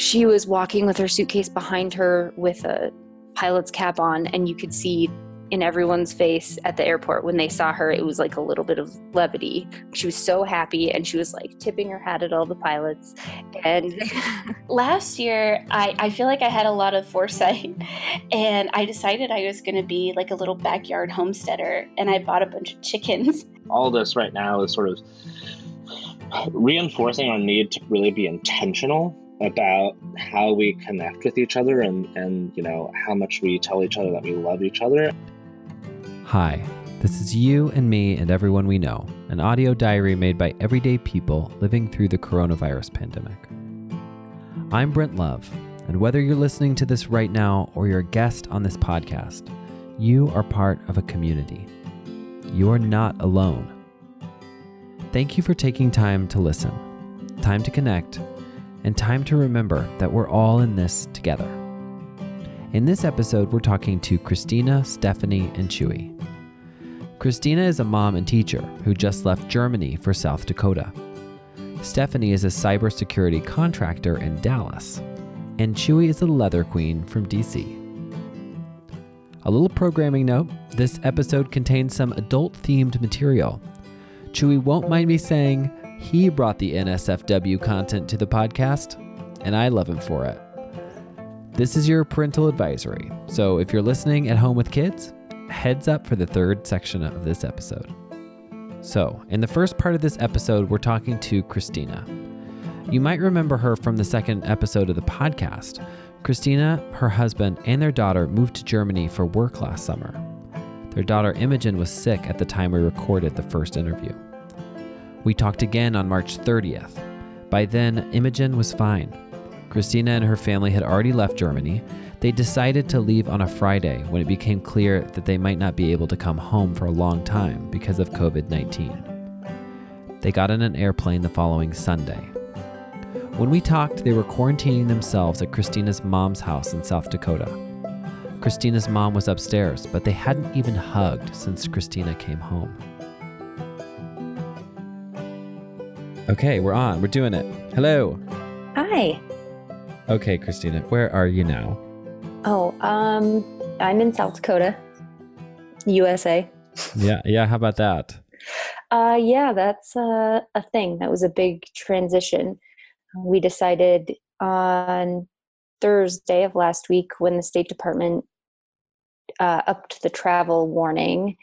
she was walking with her suitcase behind her with a pilot's cap on, and you could see in everyone's face at the airport when they saw her, it was like a little bit of levity. She was so happy and she was like tipping her hat at all the pilots. And last year, I, I feel like I had a lot of foresight and I decided I was going to be like a little backyard homesteader and I bought a bunch of chickens. All this right now is sort of reinforcing our need to really be intentional about how we connect with each other and, and you know how much we tell each other that we love each other Hi, this is you and me and everyone we know, an audio diary made by everyday people living through the coronavirus pandemic. I'm Brent Love, and whether you're listening to this right now or you're a guest on this podcast, you are part of a community. You are not alone. Thank you for taking time to listen, time to connect, and time to remember that we're all in this together. In this episode, we're talking to Christina, Stephanie, and Chewy. Christina is a mom and teacher who just left Germany for South Dakota. Stephanie is a cybersecurity contractor in Dallas. And Chewy is a leather queen from DC. A little programming note this episode contains some adult themed material. Chewy won't mind me saying he brought the NSFW content to the podcast, and I love him for it. This is your parental advisory, so if you're listening at home with kids, heads up for the third section of this episode. So, in the first part of this episode, we're talking to Christina. You might remember her from the second episode of the podcast. Christina, her husband, and their daughter moved to Germany for work last summer. Their daughter Imogen was sick at the time we recorded the first interview. We talked again on March 30th. By then, Imogen was fine. Christina and her family had already left Germany, they decided to leave on a Friday when it became clear that they might not be able to come home for a long time because of COVID 19. They got in an airplane the following Sunday. When we talked, they were quarantining themselves at Christina's mom's house in South Dakota. Christina's mom was upstairs, but they hadn't even hugged since Christina came home. Okay, we're on. We're doing it. Hello. Hi. Okay, Christina, where are you now? Oh, um, I'm in South Dakota, USA. yeah, yeah. How about that? Uh, yeah, that's uh, a thing. That was a big transition. We decided on Thursday of last week when the State Department uh, upped the travel warning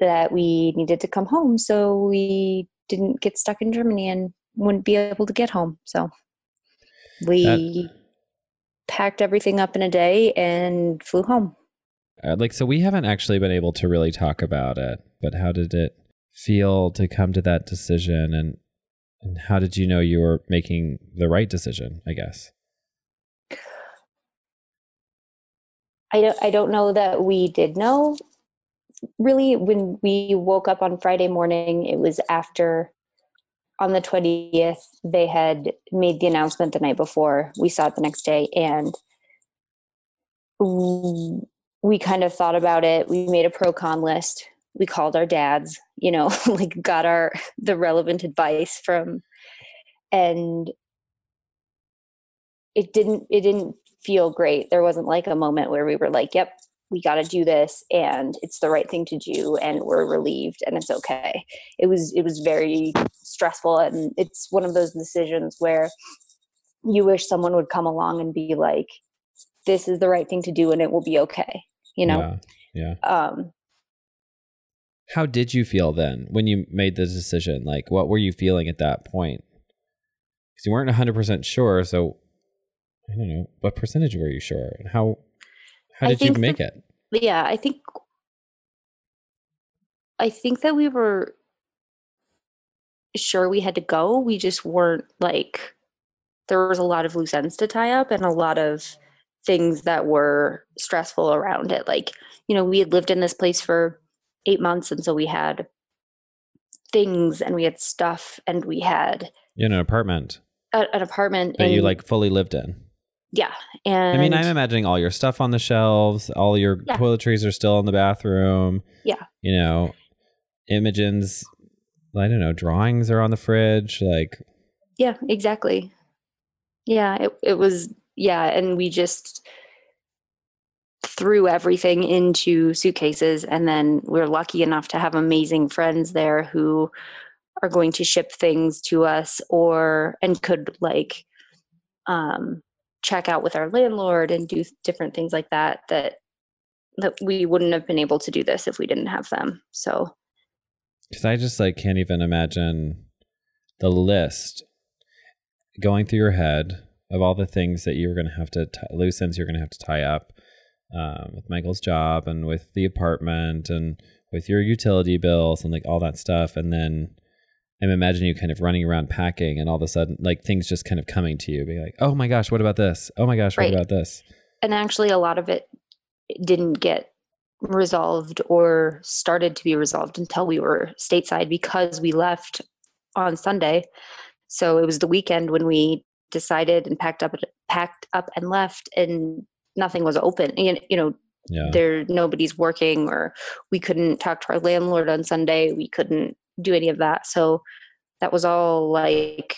that we needed to come home, so we didn't get stuck in Germany and wouldn't be able to get home. So we that, packed everything up in a day and flew home. Uh, like, so we haven't actually been able to really talk about it, but how did it feel to come to that decision and and how did you know you were making the right decision, I guess? I don't I don't know that we did know. Really when we woke up on Friday morning, it was after on the 20th, they had made the announcement the night before. We saw it the next day, and we kind of thought about it. We made a pro con list. We called our dads, you know, like got our the relevant advice from, and it didn't it didn't feel great. There wasn't like a moment where we were like, "Yep, we got to do this and it's the right thing to do and we're relieved and it's okay. It was it was very stressful and it's one of those decisions where you wish someone would come along and be like this is the right thing to do and it will be okay you know? Yeah, yeah. um how did you feel then when you made the decision? Like what were you feeling at that point? Because you weren't 100% sure so i don't know what percentage were you sure and how how did you make that, it? Yeah, I think I think that we were sure we had to go. We just weren't like there was a lot of loose ends to tie up and a lot of things that were stressful around it. Like, you know, we had lived in this place for eight months and so we had things and we had stuff and we had in an apartment. A, an apartment that you like fully lived in yeah and i mean i'm imagining all your stuff on the shelves all your yeah. toiletries are still in the bathroom. Yeah. You know Imogen's i don't know drawings are on the fridge like yeah exactly. Yeah, it it was yeah, and we just threw everything into suitcases and then we're lucky enough to have amazing friends there who are going to ship things to us or and could like um check out with our landlord and do different things like that that that we wouldn't have been able to do this if we didn't have them so. Because i just like can't even imagine the list going through your head of all the things that you were going to have to t- loose ends you're going to have to tie up um, with michael's job and with the apartment and with your utility bills and like all that stuff and then i'm imagining you kind of running around packing and all of a sudden like things just kind of coming to you being like oh my gosh what about this oh my gosh what about this and actually a lot of it didn't get resolved or started to be resolved until we were stateside because we left on Sunday. So it was the weekend when we decided and packed up packed up and left and nothing was open. And, you know, yeah there nobody's working or we couldn't talk to our landlord on Sunday. We couldn't do any of that. So that was all like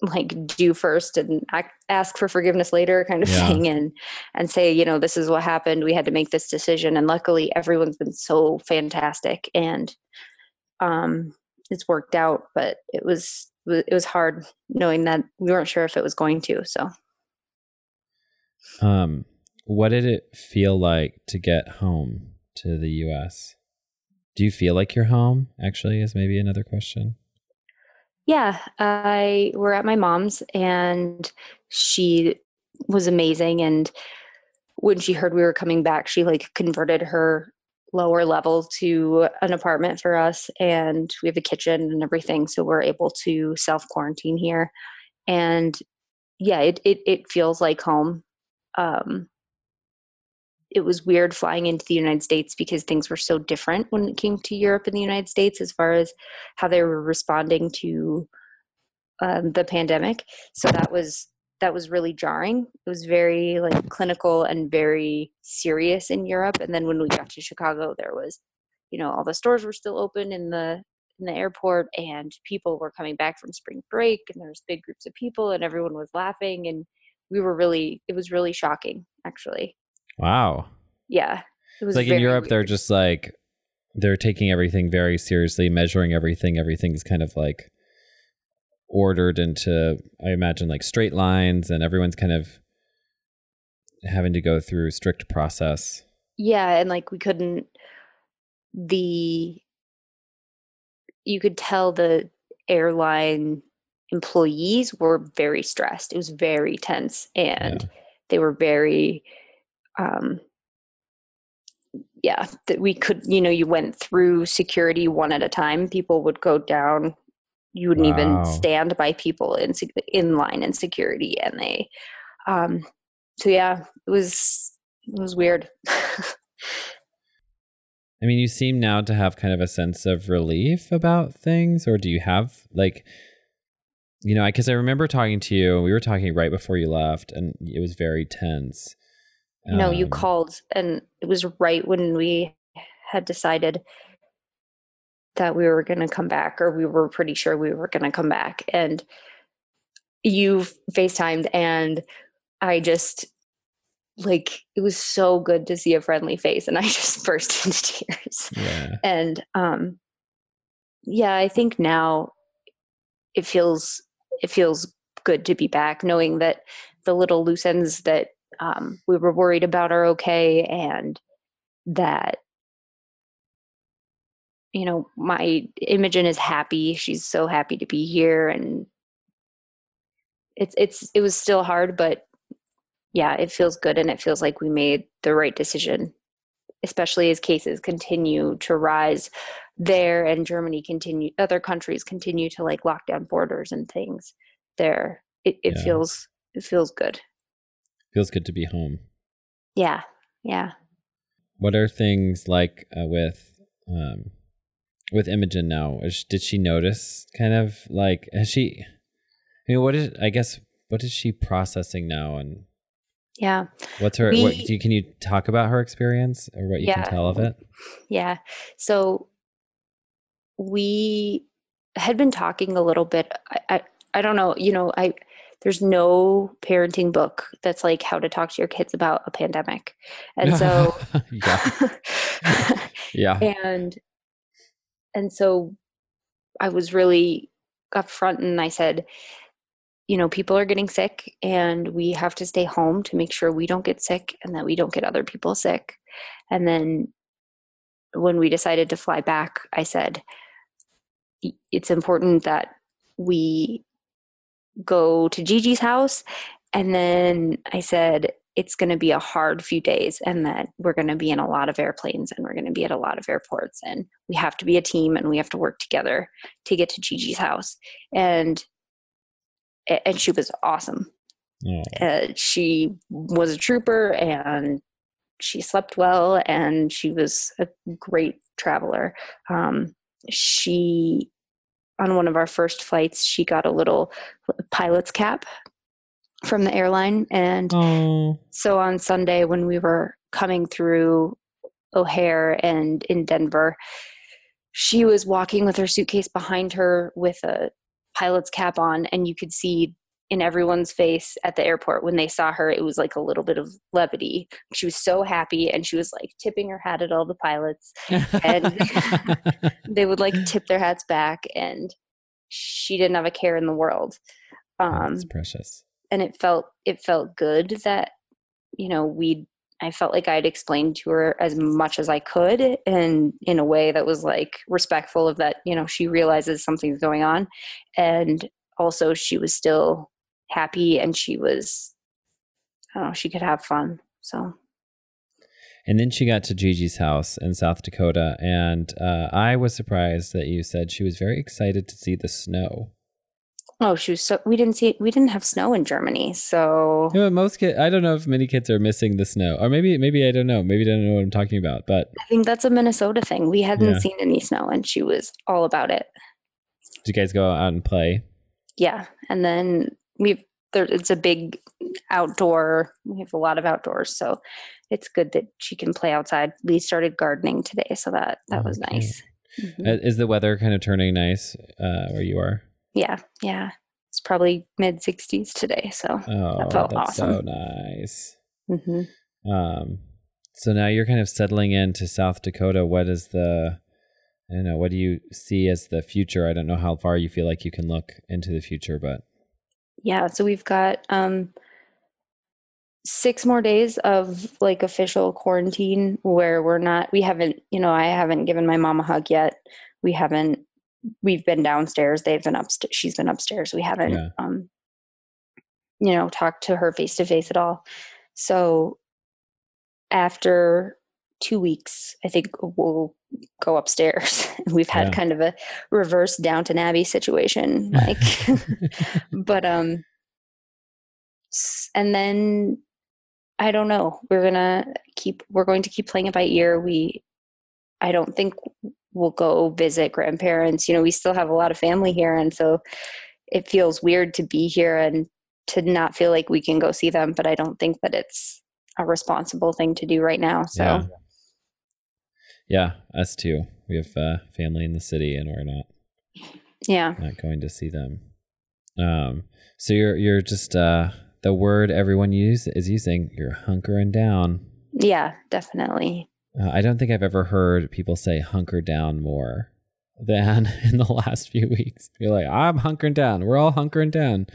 like do first and ask for forgiveness later kind of Yeah. thing and and say you know this is what happened we had to make this decision and luckily everyone's been so fantastic and um it's worked out but it was it was hard knowing that we weren't sure if it was going to so Um, what did it feel like to get home to the U.S.? Do you feel like you're home? Actually, is maybe another question. Yeah, I we're at my mom's and she was amazing and when she heard we were coming back, she like converted her lower level to an apartment for us and we have a kitchen and everything so we're able to self quarantine here. And yeah, it it it feels like home. Um it was weird flying into the United States because things were so different when it came to Europe and the United States as far as how they were responding to um, the pandemic. So that was that was really jarring. It was very like clinical and very serious in Europe. And then when we got to Chicago, there was, you know, all the stores were still open in the in the airport, and people were coming back from spring break, and there was big groups of people, and everyone was laughing, and we were really. It was really shocking, actually. Wow. Yeah, it was like in Europe, they're just like they're taking everything very seriously, measuring everything. Everything's kind of like ordered into, I imagine, like straight lines, and everyone's kind of having to go through strict process. yeah and like we couldn't the you could tell the airline employees were very stressed it was very tense and Yeah. they were very um yeah that we could you know you went through security one at a time people would go down you wouldn't Wow. even stand by people in in line in security and they um so yeah it was it was weird I mean, you seem now to have kind of a sense of relief about things, or do you have like, you know, because I remember talking to you, we were talking right before you left, and it was very tense. No, you Um, called, and it was right when we had decided that we were going to come back, or we were pretty sure we were going to come back. And you FaceTimed, and I just like it was so good to see a friendly face, and I just burst into tears. Yeah. And um, yeah, I think now it feels it feels good to be back, knowing that the little loose ends that um, we were worried about are okay, and that you know my Imogen is happy. She's so happy to be here, and it's it's it was still hard, but yeah, it feels good, and it feels like we made the right decision, especially as cases continue to rise there, and Germany continue, other countries continue to like lock down borders and things. There, it, it Yeah. feels it feels good. Feels good to be home. Yeah, yeah. What are things like uh, with um with Imogen now? Is, did she notice kind of like has she? I mean, what is I guess what is she processing now, and Yeah. what's her? what We- do you, can you talk about her experience or what you Yeah. can tell of it? Yeah. So we had been talking a little bit. I, I, I don't know, you know, I there's no parenting book that's like how to talk to your kids about a pandemic. And so yeah. yeah. and and so I was really upfront and I said, you know, people are getting sick and we have to stay home to make sure we don't get sick and that we don't get other people sick. And then when we decided to fly back, I said, it's important that we go to Gigi's house. And then I said, it's going to be a hard few days and that we're going to be in a lot of airplanes and we're going to be at a lot of airports and we have to be a team and we have to work together to get to Gigi's house. And and she was awesome. Yeah. Uh, she was a trooper and she slept well and she was a great traveler. Um, she on one of our first flights, she got a little pilot's cap from the airline. And Oh. so on Sunday, when we were coming through O'Hare and in Denver, she was walking with her suitcase behind her with a pilot's cap on, and you could see in everyone's face at the airport when they saw her, it was like a little bit of levity. She was so happy, and she was like tipping her hat at all the pilots And- they would like tip their hats back and she didn't have a care in the world um That's precious. and it felt it felt good that you know we i felt like i'd explained to her as much as i could and in a way that was like respectful of that you know she realizes something's going on and also she was still happy and she was i don't know she could have fun so And then she got to Gigi's house in South Dakota, and uh, I was surprised that you said she was very excited to see the snow. oh she was so we didn't see we didn't have snow in germany so You know, most kids, I don't know if many kids are missing the snow, or maybe, maybe I don't know, maybe they don't know what I'm talking about. But I think that's a Minnesota thing. We hadn't Yeah. seen any snow and she was all about it. did you guys go out and play? Yeah. And then we've there it's a big outdoor we have a lot of outdoors, so it's good that she can play outside. We started gardening today, so that that was Okay. nice. Mhm. Uh, Is the weather kind of turning nice uh, where you are? Yeah, yeah. It's probably mid sixties today, so Oh, felt that's so awesome. nice. mhm. Um, so now you're kind of settling into South Dakota. What is the, I don't know, what do you see as the future? I don't know how far you feel like you can look into the future, but yeah so we've got um six more days of like official quarantine where we're not we haven't you know i haven't given my mom a hug yet. We haven't we've been downstairs they've been upstairs she's been upstairs. We haven't Yeah. um you know talked to her face to face at all. So after two weeks i think we'll go upstairs we've had Yeah. kind of a reverse downton abbey situation like but um and then i don't know we're gonna keep we're going to keep playing it by ear we i don't think we'll go visit grandparents you know we still have a lot of family here and so it feels weird to be here and to not feel like we can go see them but i don't think that it's a responsible thing to do right now so Yeah. Yeah, us too. We have uh, family in the city, and we're not yeah not going to see them. Um, so you're you're just uh, the word everyone use is using. You're hunkering down. yeah definitely Uh, I don't think I've ever heard people say hunker down more than in the last few weeks. You're like, I'm hunkering down. We're all hunkering down.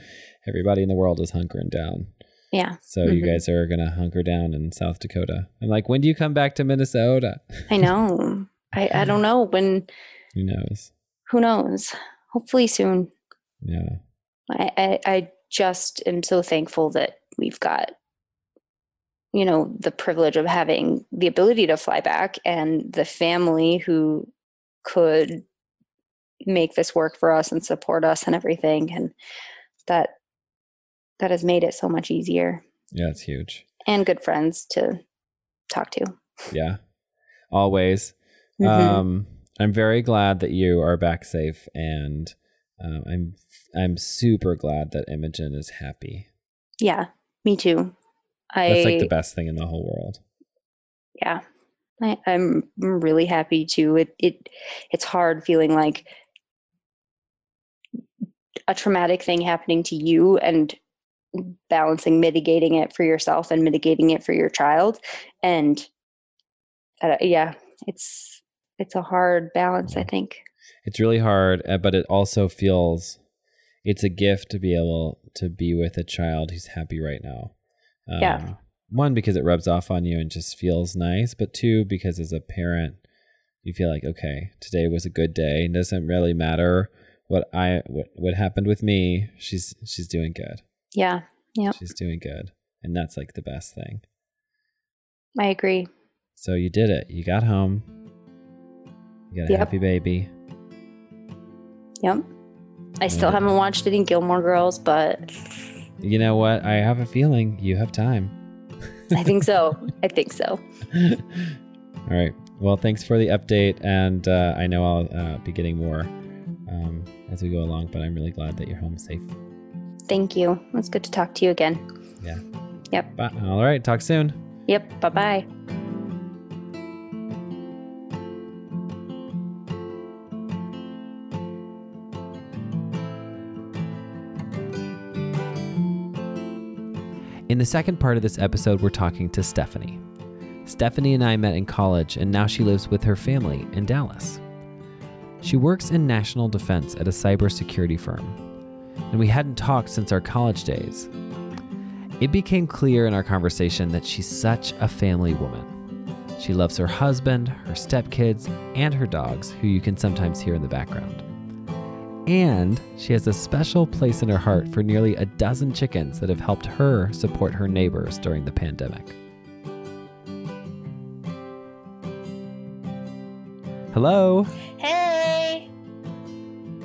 Everybody in the world is hunkering down. Yeah So you Mhm. guys are gonna hunker down in South Dakota. I'm like, when do you come back to Minnesota? i know i i don't know when Who knows? who knows hopefully soon Yeah. I, I, I just am so thankful that we've got, you know, the privilege of having the ability to fly back and the family who could make this work for us and support us and everything. And that that has made it so much easier. Yeah, it's huge. And good friends to talk to. Yeah. Always. Mhm. Um, I'm very glad that you are back safe, and um, I'm I'm super glad that Imogen is happy. yeah, me too. I That's like the best thing in the whole world. yeah I, i'm really happy too it it it's hard feeling like a traumatic thing happening to you and balancing mitigating it for yourself and mitigating it for your child. And uh, yeah it's it's a hard balance i think. It's really hard uh, but it also feels it's a gift to be able to be with a child who's happy right now. Um, yeah. one because it rubs off on you and just feels nice but two because as a parent you feel like okay today was a good day it doesn't really matter what i what, what happened with me she's she's doing good yeah yeah she's doing good and that's like the best thing i agree so you did it you got home you got a yep. happy baby yep i still haven't watched any gilmore girls but you know what i have a feeling you have time I think so. I think so. All right. Well, thanks for the update, and uh, I know I'll uh, be getting more um, as we go along. But I'm really glad that you're home safe. Thank you. It's good to talk to you again. Yeah. Yep. Bye. All right. Talk soon. Yep. Bye bye. In the second part of this episode, we're talking to Stephanie. Stephanie and I met in college, and now she lives with her family in Dallas. She works in national defense at a cybersecurity firm, and we hadn't talked since our college days. It became clear in our conversation that she's such a family woman. She loves her husband, her stepkids, and her dogs, who you can sometimes hear in the background. And she has a special place in her heart for nearly a dozen chickens that have helped her support her neighbors during the pandemic. Hello. Hey.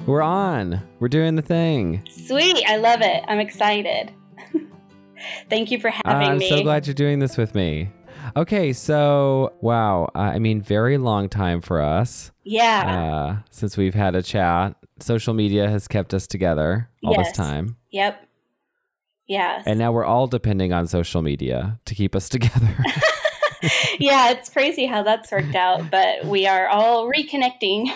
We're on. We're doing the thing. Sweet. I love it. I'm excited. Thank you for having uh, I'm me. I'm so glad you're doing this with me. Okay, so wow, I mean, very long time for us. Yeah. Uh, since we've had a chat, social media has kept us together all yes. this time. Yep. Yeah. And now we're all depending on social media to keep us together. yeah, it's crazy how that's worked out, but we are all reconnecting.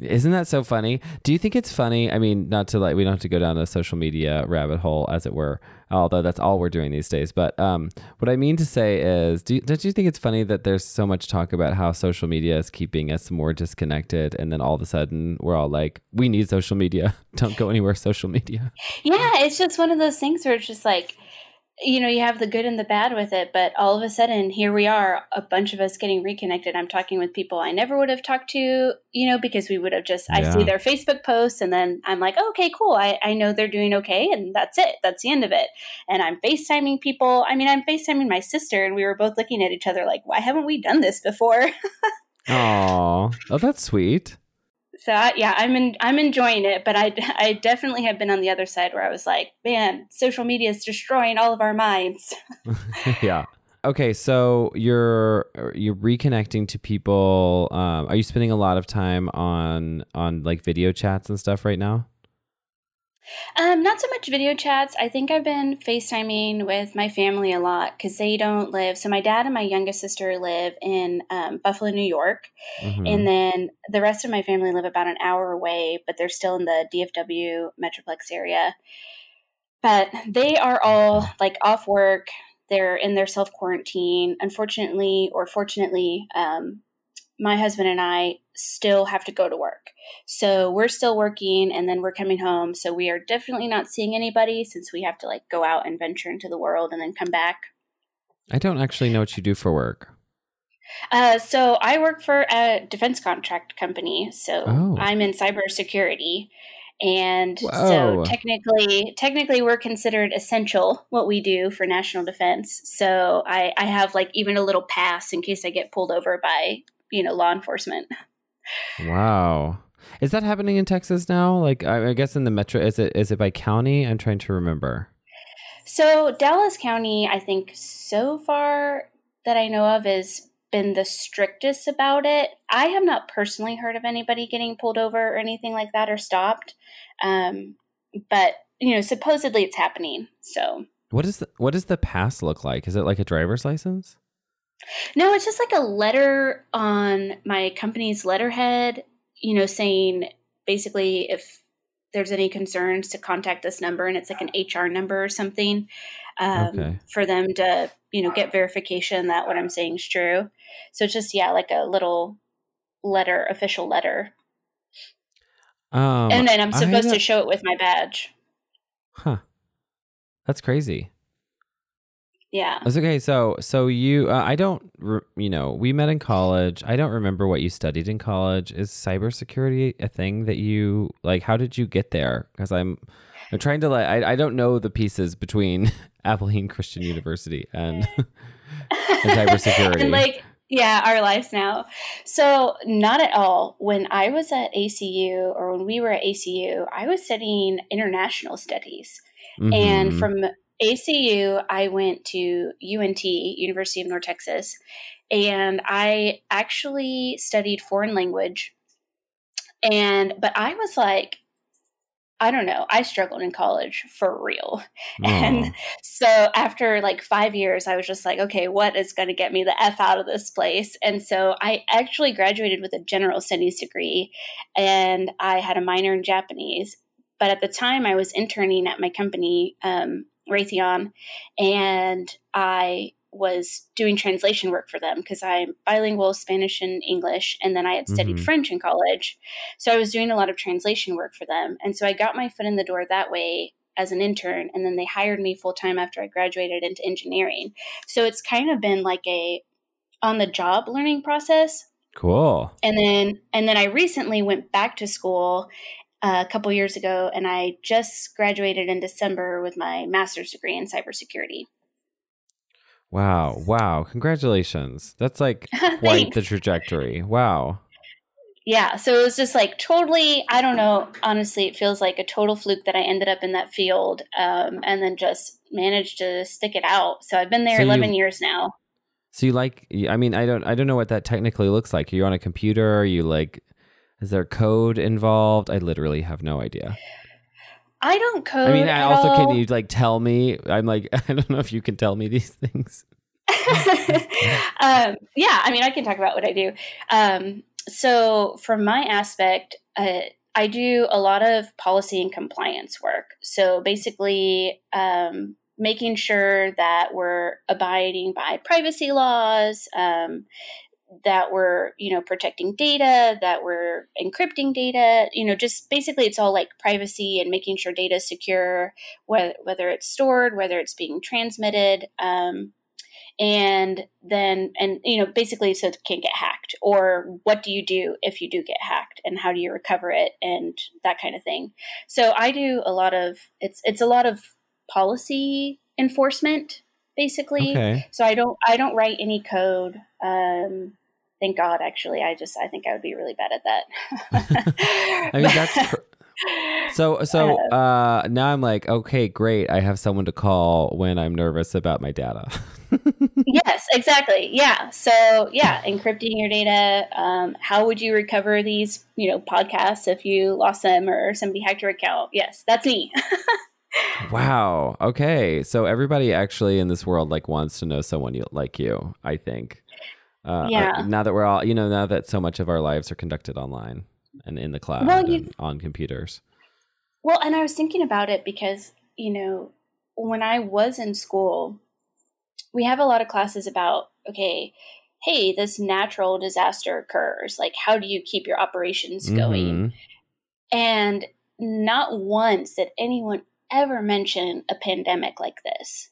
Isn't that so funny? Do you think it's funny? I mean, not to like, we don't have to go down the social media rabbit hole, as it were, although that's all we're doing these days. But um, what I mean to say is, do, don't you think it's funny that there's so much talk about how social media is keeping us more disconnected? And then all of a sudden, we're all like, we need social media. don't go anywhere, social media. Yeah, it's just one of those things where it's just like, you know, you have the good and the bad with it, but all of a sudden, here we are, a bunch of us getting reconnected. I'm talking with people I never would have talked to, you know, because we would have just, yeah. I see their Facebook posts and then I'm like, oh, okay, cool. I, I know they're doing okay. And that's it. That's the end of it. And I'm FaceTiming people. I mean, I'm FaceTiming my sister and we were both looking at each other like, why haven't we done this before? Oh, oh, that's sweet so I, yeah, I'm in, I'm enjoying it, but I, I definitely have been on the other side where I was like, man, social media is destroying all of our minds. yeah. Okay, so you're you're reconnecting to people. Um, are you spending a lot of time on on like video chats and stuff right now? Um, not so much video chats. I think I've been FaceTiming with my family a lot because they don't live. So my dad and my youngest sister live in um, Buffalo, New York, mm-hmm. and then the rest of my family live about an hour away, but they're still in the DFW Metroplex area. But they are all like off work. They're in their self quarantine. Unfortunately, or fortunately, um, my husband and I still have to go to work. So we're still working and then we're coming home. So we are definitely not seeing anybody since we have to like go out and venture into the world and then come back. I don't actually know what you do for work. Uh, so I work for a defense contract company. So oh. I'm in cybersecurity. And Whoa. so technically, technically, we're considered essential what we do for national defense. So I, I have like even a little pass in case I get pulled over by you know law enforcement. Wow. Is that happening in Texas now? Like, I, guess in the metro, is it is it by county? I'm trying to remember. So Dallas County, I think so far that I know of, has been the strictest about it. I have not personally heard of anybody getting pulled over or anything like that or stopped, um, but you know, supposedly it's happening. So, what is the what does the pass look like? Is it like a driver's license? No, it's just like a letter on my company's letterhead, you know, saying basically if there's any concerns to contact this number and it's like an hr number or something um, okay. for them to you know get verification that what i'm saying is true. So it's just yeah like a little letter official letter. Um, and then i'm supposed to show it with my badge. Huh. That's crazy yeah. That's okay. So, so you, uh, I don't, re- you know, we met in college. I don't remember what you studied in college. Is cybersecurity a thing that you like? How did you get there? Because I'm, I'm trying to like, I, I don't know the pieces between Abilene Christian University and, and cybersecurity. and like, yeah, our lives now. So, not at all. When I was at ACU or when we were at ACU, I was studying international studies. Mm-hmm. And from ACU, I went to UNT, University of North Texas, and I actually studied foreign language. And, but I was like, I don't know, I struggled in college for real. And so after like five years, I was just like, okay, what is going to get me the F out of this place? And so I actually graduated with a general studies degree and I had a minor in Japanese. But at the time, I was interning at my company, um, Raytheon, and I was doing translation work for them because I'm bilingual Spanish and English, and then I had studied mm-hmm. French in college. So I was doing a lot of translation work for them. And so I got my foot in the door that way as an intern, and then they hired me full time after I graduated into engineering. So it's kind of been like a on the job learning process. Cool. And then and then I recently went back to school a couple years ago, and I just graduated in December with my master's degree in cybersecurity. Wow. Wow. Congratulations. That's like quite the trajectory. Wow. Yeah. So it was just like totally, I don't know. Honestly, it feels like a total fluke that I ended up in that field um, and then just managed to stick it out. So I've been there so 11 you, years now. So you like, I mean, I don't, I don't know what that technically looks like. Are you on a computer? Are you like is there code involved? I literally have no idea. I don't code. I mean, I also all. can you like tell me? I'm like, I don't know if you can tell me these things. um, yeah, I mean, I can talk about what I do. Um, so, from my aspect, uh, I do a lot of policy and compliance work. So, basically, um, making sure that we're abiding by privacy laws, um, that we're you know protecting data that we're encrypting data you know just basically it's all like privacy and making sure data is secure whether, whether it's stored whether it's being transmitted um, and then and you know basically so it can't get hacked or what do you do if you do get hacked and how do you recover it and that kind of thing so i do a lot of it's it's a lot of policy enforcement basically okay. so i don't i don't write any code um, thank God, actually. I just, I think I would be really bad at that. I mean, that's. So so uh, uh, now I'm like, okay, great. I have someone to call when I'm nervous about my data. yes, exactly. Yeah. So yeah, encrypting your data. Um, how would you recover these, you know, podcasts if you lost them or somebody hacked your account? Yes, that's me. wow. Okay. So everybody actually in this world like wants to know someone you, like you. I think. Uh, uh, yeah. now that we're all, you know, now that so much of our lives are conducted online and in the cloud well, you, on computers. Well, and I was thinking about it because, you know, when I was in school, we have a lot of classes about, okay, hey, this natural disaster occurs. Like, how do you keep your operations going? Mm-hmm. And not once did anyone ever mention a pandemic like this.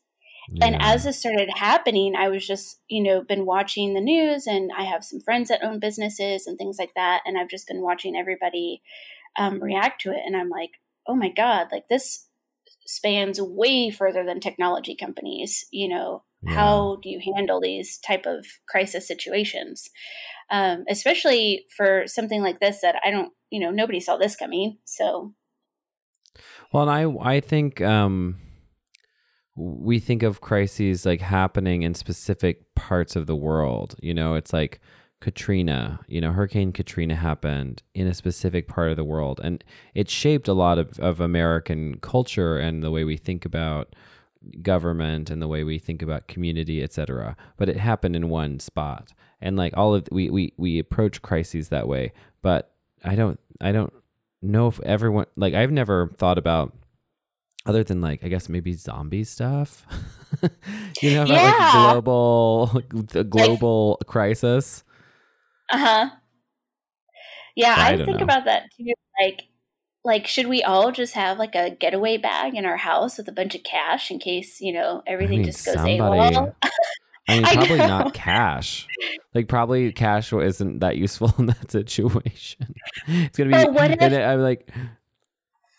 Yeah. And as this started happening, I was just, you know, been watching the news and I have some friends that own businesses and things like that. And I've just been watching everybody um, react to it. And I'm like, oh my God, like this spans way further than technology companies. You know, yeah. how do you handle these type of crisis situations? Um, especially for something like this that I don't, you know, nobody saw this coming. So. Well, and I, I think, um, we think of crises like happening in specific parts of the world. You know, it's like Katrina, you know, Hurricane Katrina happened in a specific part of the world. And it shaped a lot of, of American culture and the way we think about government and the way we think about community, etc. But it happened in one spot. And like all of we, we we approach crises that way. But I don't I don't know if everyone like I've never thought about other than like I guess maybe zombie stuff. you know, about Yeah. like global the global crisis. Uh huh. Yeah, I I, think know. about that too. Like, like should we all just have like a getaway bag in our house with a bunch of cash in case you know everything mean, just goes somebody- AWOL? I mean, probably know. not cash. Like, probably cash isn't that useful in that situation. It's gonna be. But what if- I'm like,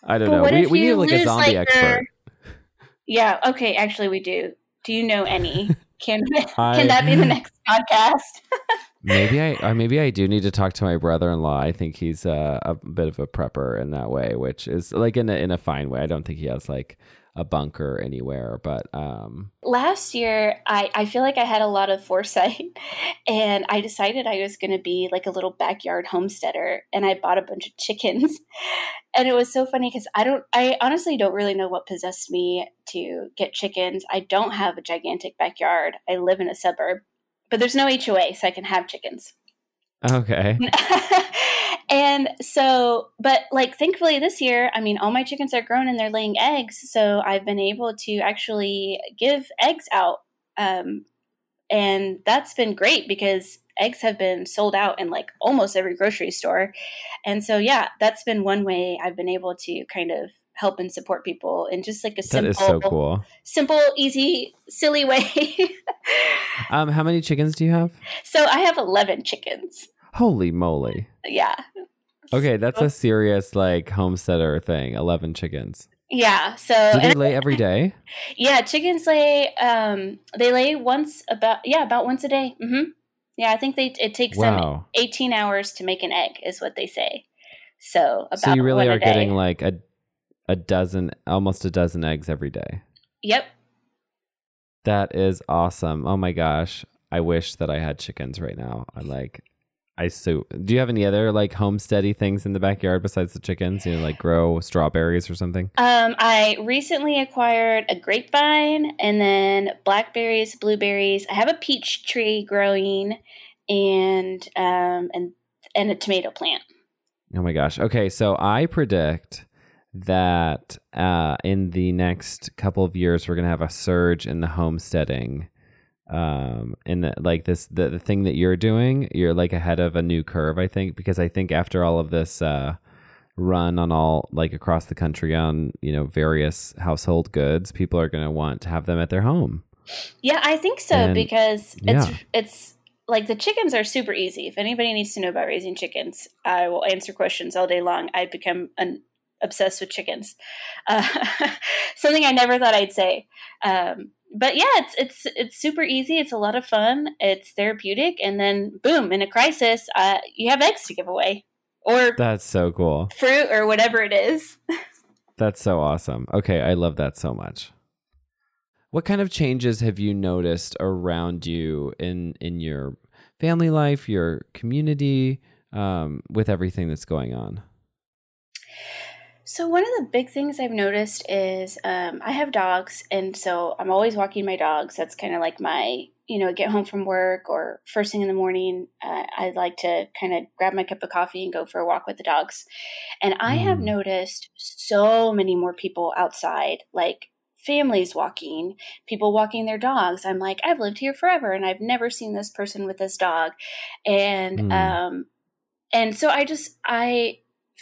I don't But know. what We if we need like a zombie like, expert. Yeah. Okay. Actually, we do. Do you know any? Can I- can that be the next podcast? Maybe I, or maybe I do need to talk to my brother-in-law. I think he's uh, a bit of a prepper in that way, which is like in a in a fine way. I don't think he has like a bunker anywhere, but um, Last year, I I feel like I had a lot of foresight, and I decided I was going to be like a little backyard homesteader, and I bought a bunch of chickens. And it was so funny because I don't, I honestly don't really know what possessed me to get chickens. I don't have a gigantic backyard. I live in a suburb, but there's no HOA, so I can have chickens. okay. and so, but like thankfully this year, I mean, all my chickens are grown and they're laying eggs. So I've been able to actually give eggs out. Um, and that's been great because eggs have been sold out in like almost every grocery store. And so, yeah, that's been one way I've been able to kind of help and support people in just like a simple, so cool. simple, easy, silly way. Um, how many chickens do you have? so I have 11 chickens. Holy moly! Yeah. Okay, that's a serious like homesteader thing. Eleven chickens. Yeah. So Do they lay every day? yeah, chickens lay. Um, they lay once about yeah about once a day. Mm-hmm. Yeah, I think they it takes them eighteen hours to make an egg, is what they say. So about So you really are getting like a a dozen, almost a dozen eggs every day. Yep. That is awesome. Oh my gosh. I wish that I had chickens right now. I'm like I so do you have any other like homesteady things in the backyard besides the chickens? You know, like grow strawberries or something? Um, I recently acquired a grapevine and then blackberries, blueberries. I have a peach tree growing, and um, and and a tomato plant. Oh my gosh. Okay, so I predict that uh, in the next couple of years we're gonna have a surge in the homesteading. Um, in the like this the, the thing that you're doing, you're like ahead of a new curve, I think, because I think after all of this uh run on all like across the country on, you know, various household goods, people are gonna want to have them at their home. Yeah, I think so And- because it's yeah. it's like the chickens are super easy. If anybody needs to know about raising chickens, I will answer questions all day long. I've become an, obsessed with chickens. Uh, something I never thought I'd say. Um, but yeah, it's it's it's super easy. It's a lot of fun. It's therapeutic, and then boom, in a crisis, uh, you have eggs to give away, or That's so cool. fruit, or whatever it is. That's so awesome. Okay, I love that so much. What kind of changes have you noticed around you in in your family life, your community, um, with everything that's going on? So one of the big things I've noticed is um, I have dogs, and so I'm always walking my dogs. That's kind of like my, you know, get home from work or first thing in the morning. Uh, I like to kind of grab my cup of coffee and go for a walk with the dogs. And I have Mm. noticed so many more people outside, like families walking, people walking their dogs. I'm like, I've lived here forever, and I've never seen this person with this dog, and Mm. um, and so I just I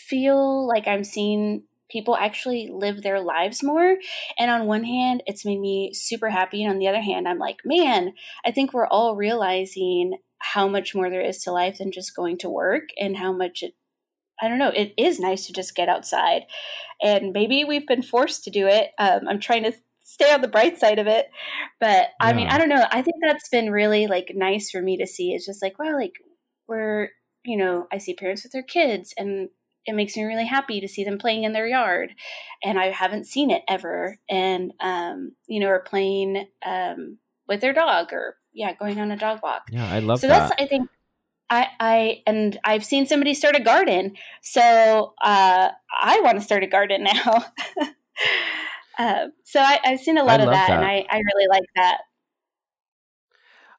feel like I'm seeing people actually live their lives more. And on one hand, it's made me super happy. And on the other hand, I'm like, man, I think we're all realizing how much more there is to life than just going to work and how much it, I don't know, it is nice to just get outside. And maybe we've been forced to do it. Um, I'm trying to stay on the bright side of it. But I mean, I don't know. I think that's been really like nice for me to see. It's just like, wow, like we're, you know, I see parents with their kids and it makes me really happy to see them playing in their yard and i haven't seen it ever and um you know or playing um with their dog or yeah going on a dog walk Yeah, I love that. so that. that's i think i i and i've seen somebody start a garden so uh i want to start a garden now uh, so I, i've seen a lot I of love that, and i i really like that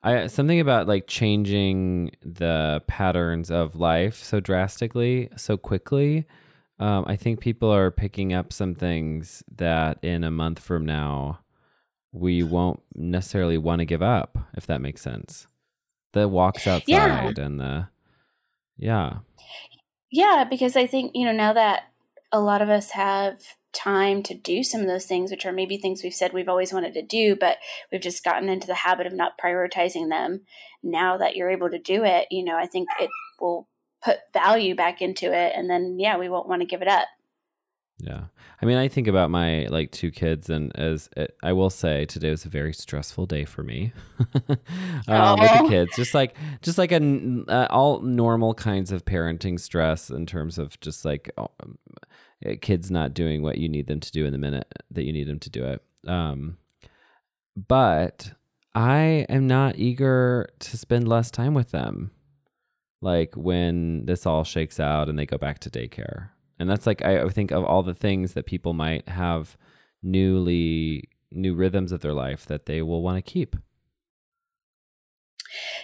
I something about like changing the patterns of life so drastically, so quickly. um, I think people are picking up some things that in a month from now we won't necessarily want to give up, if that makes sense. The walks outside yeah. and the yeah. Yeah, because I think, you know, now that a lot of us have time to do some of those things, which are maybe things we've said we've always wanted to do, but we've just gotten into the habit of not prioritizing them. Now that you're able to do it, you know, I think it will put value back into it. And then, yeah, we won't want to give it up. Yeah. I mean, I think about my like two kids, and as it, I will say, today was a very stressful day for me um, with the kids. Just like, just like an uh, all normal kinds of parenting stress in terms of just like um, kids not doing what you need them to do in the minute that you need them to do it. Um, but I am not eager to spend less time with them. Like when this all shakes out and they go back to daycare. And that's like, I, think of all the things that people might have newly, new rhythms of their life that they will want to keep.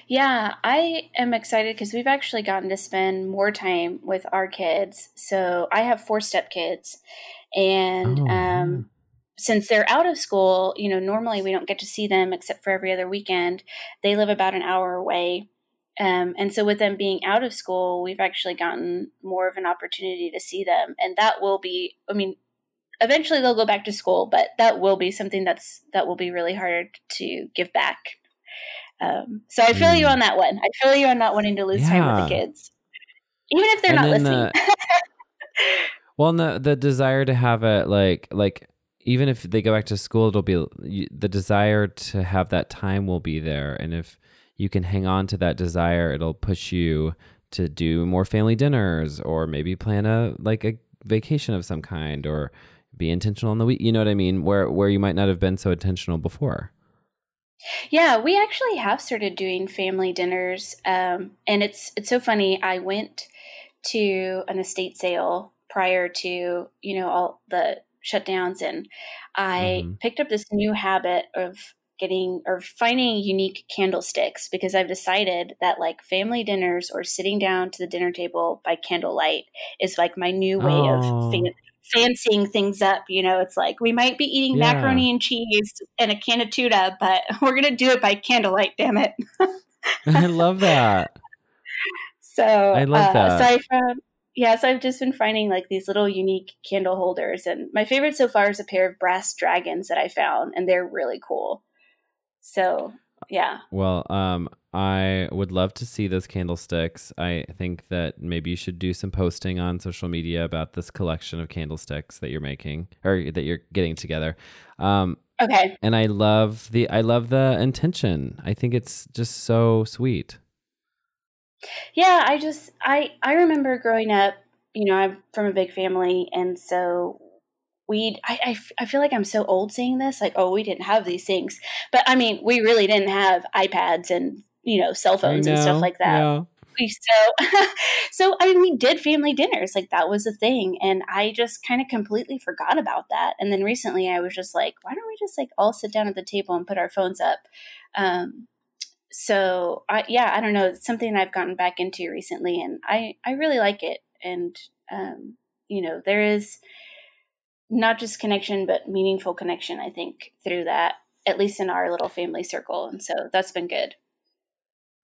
Yeah, I am excited because we've actually gotten to spend more time with our kids. So I have four step kids, and oh, um, since they're out of school, you know, normally we don't get to see them except for every other weekend. They live about an hour away. Um, and so, with them being out of school, we've actually gotten more of an opportunity to see them. And that will be, I mean, eventually they'll go back to school, but that will be something that's that will be really hard to give back um, so I feel mm. you on that one. I feel you on not wanting to lose yeah. time with the kids, even if they're and not listening. The, well, the the desire to have it like like even if they go back to school, it'll be the desire to have that time will be there, and if you can hang on to that desire, it'll push you to do more family dinners or maybe plan a like a vacation of some kind or be intentional on the week. You know what I mean? Where where you might not have been so intentional before. Yeah, we actually have started doing family dinners, um, and it's it's so funny. I went to an estate sale prior to you know all the shutdowns, and I mm-hmm. picked up this new habit of getting or finding unique candlesticks because I've decided that like family dinners or sitting down to the dinner table by candlelight is like my new way oh. of fan- fancying things up. You know, it's like we might be eating yeah. macaroni and cheese and a can of tuna, but we're going to do it by candlelight, damn it. I love that. So I love uh, that. I found, yeah, so I've just been finding like these little unique candle holders. And my favorite so far is a pair of brass dragons that I found, and they're really cool. So yeah. Well, um, I would love to see those candlesticks. I think that maybe you should do some posting on social media about this collection of candlesticks that you're making or that you're getting together. Um, okay. And I love the I love the intention. I think it's just so sweet. Yeah, I just I I remember growing up. You know, I'm from a big family, and so we I, I, I feel like i'm so old saying this like oh we didn't have these things. But i mean we really didn't have ipads and you know cell phones know, and stuff like that. yeah. we so so i mean we did family dinners like that was a thing and i just kind of completely forgot about that. And then recently i was just like why don't we just like all sit down at the table and put our phones up? Um so I, yeah i don't know it's something i've gotten back into recently and i i really like it. And um you know there is not just connection, but meaningful connection, I think, through that, at least in our little family circle. And so that's been good.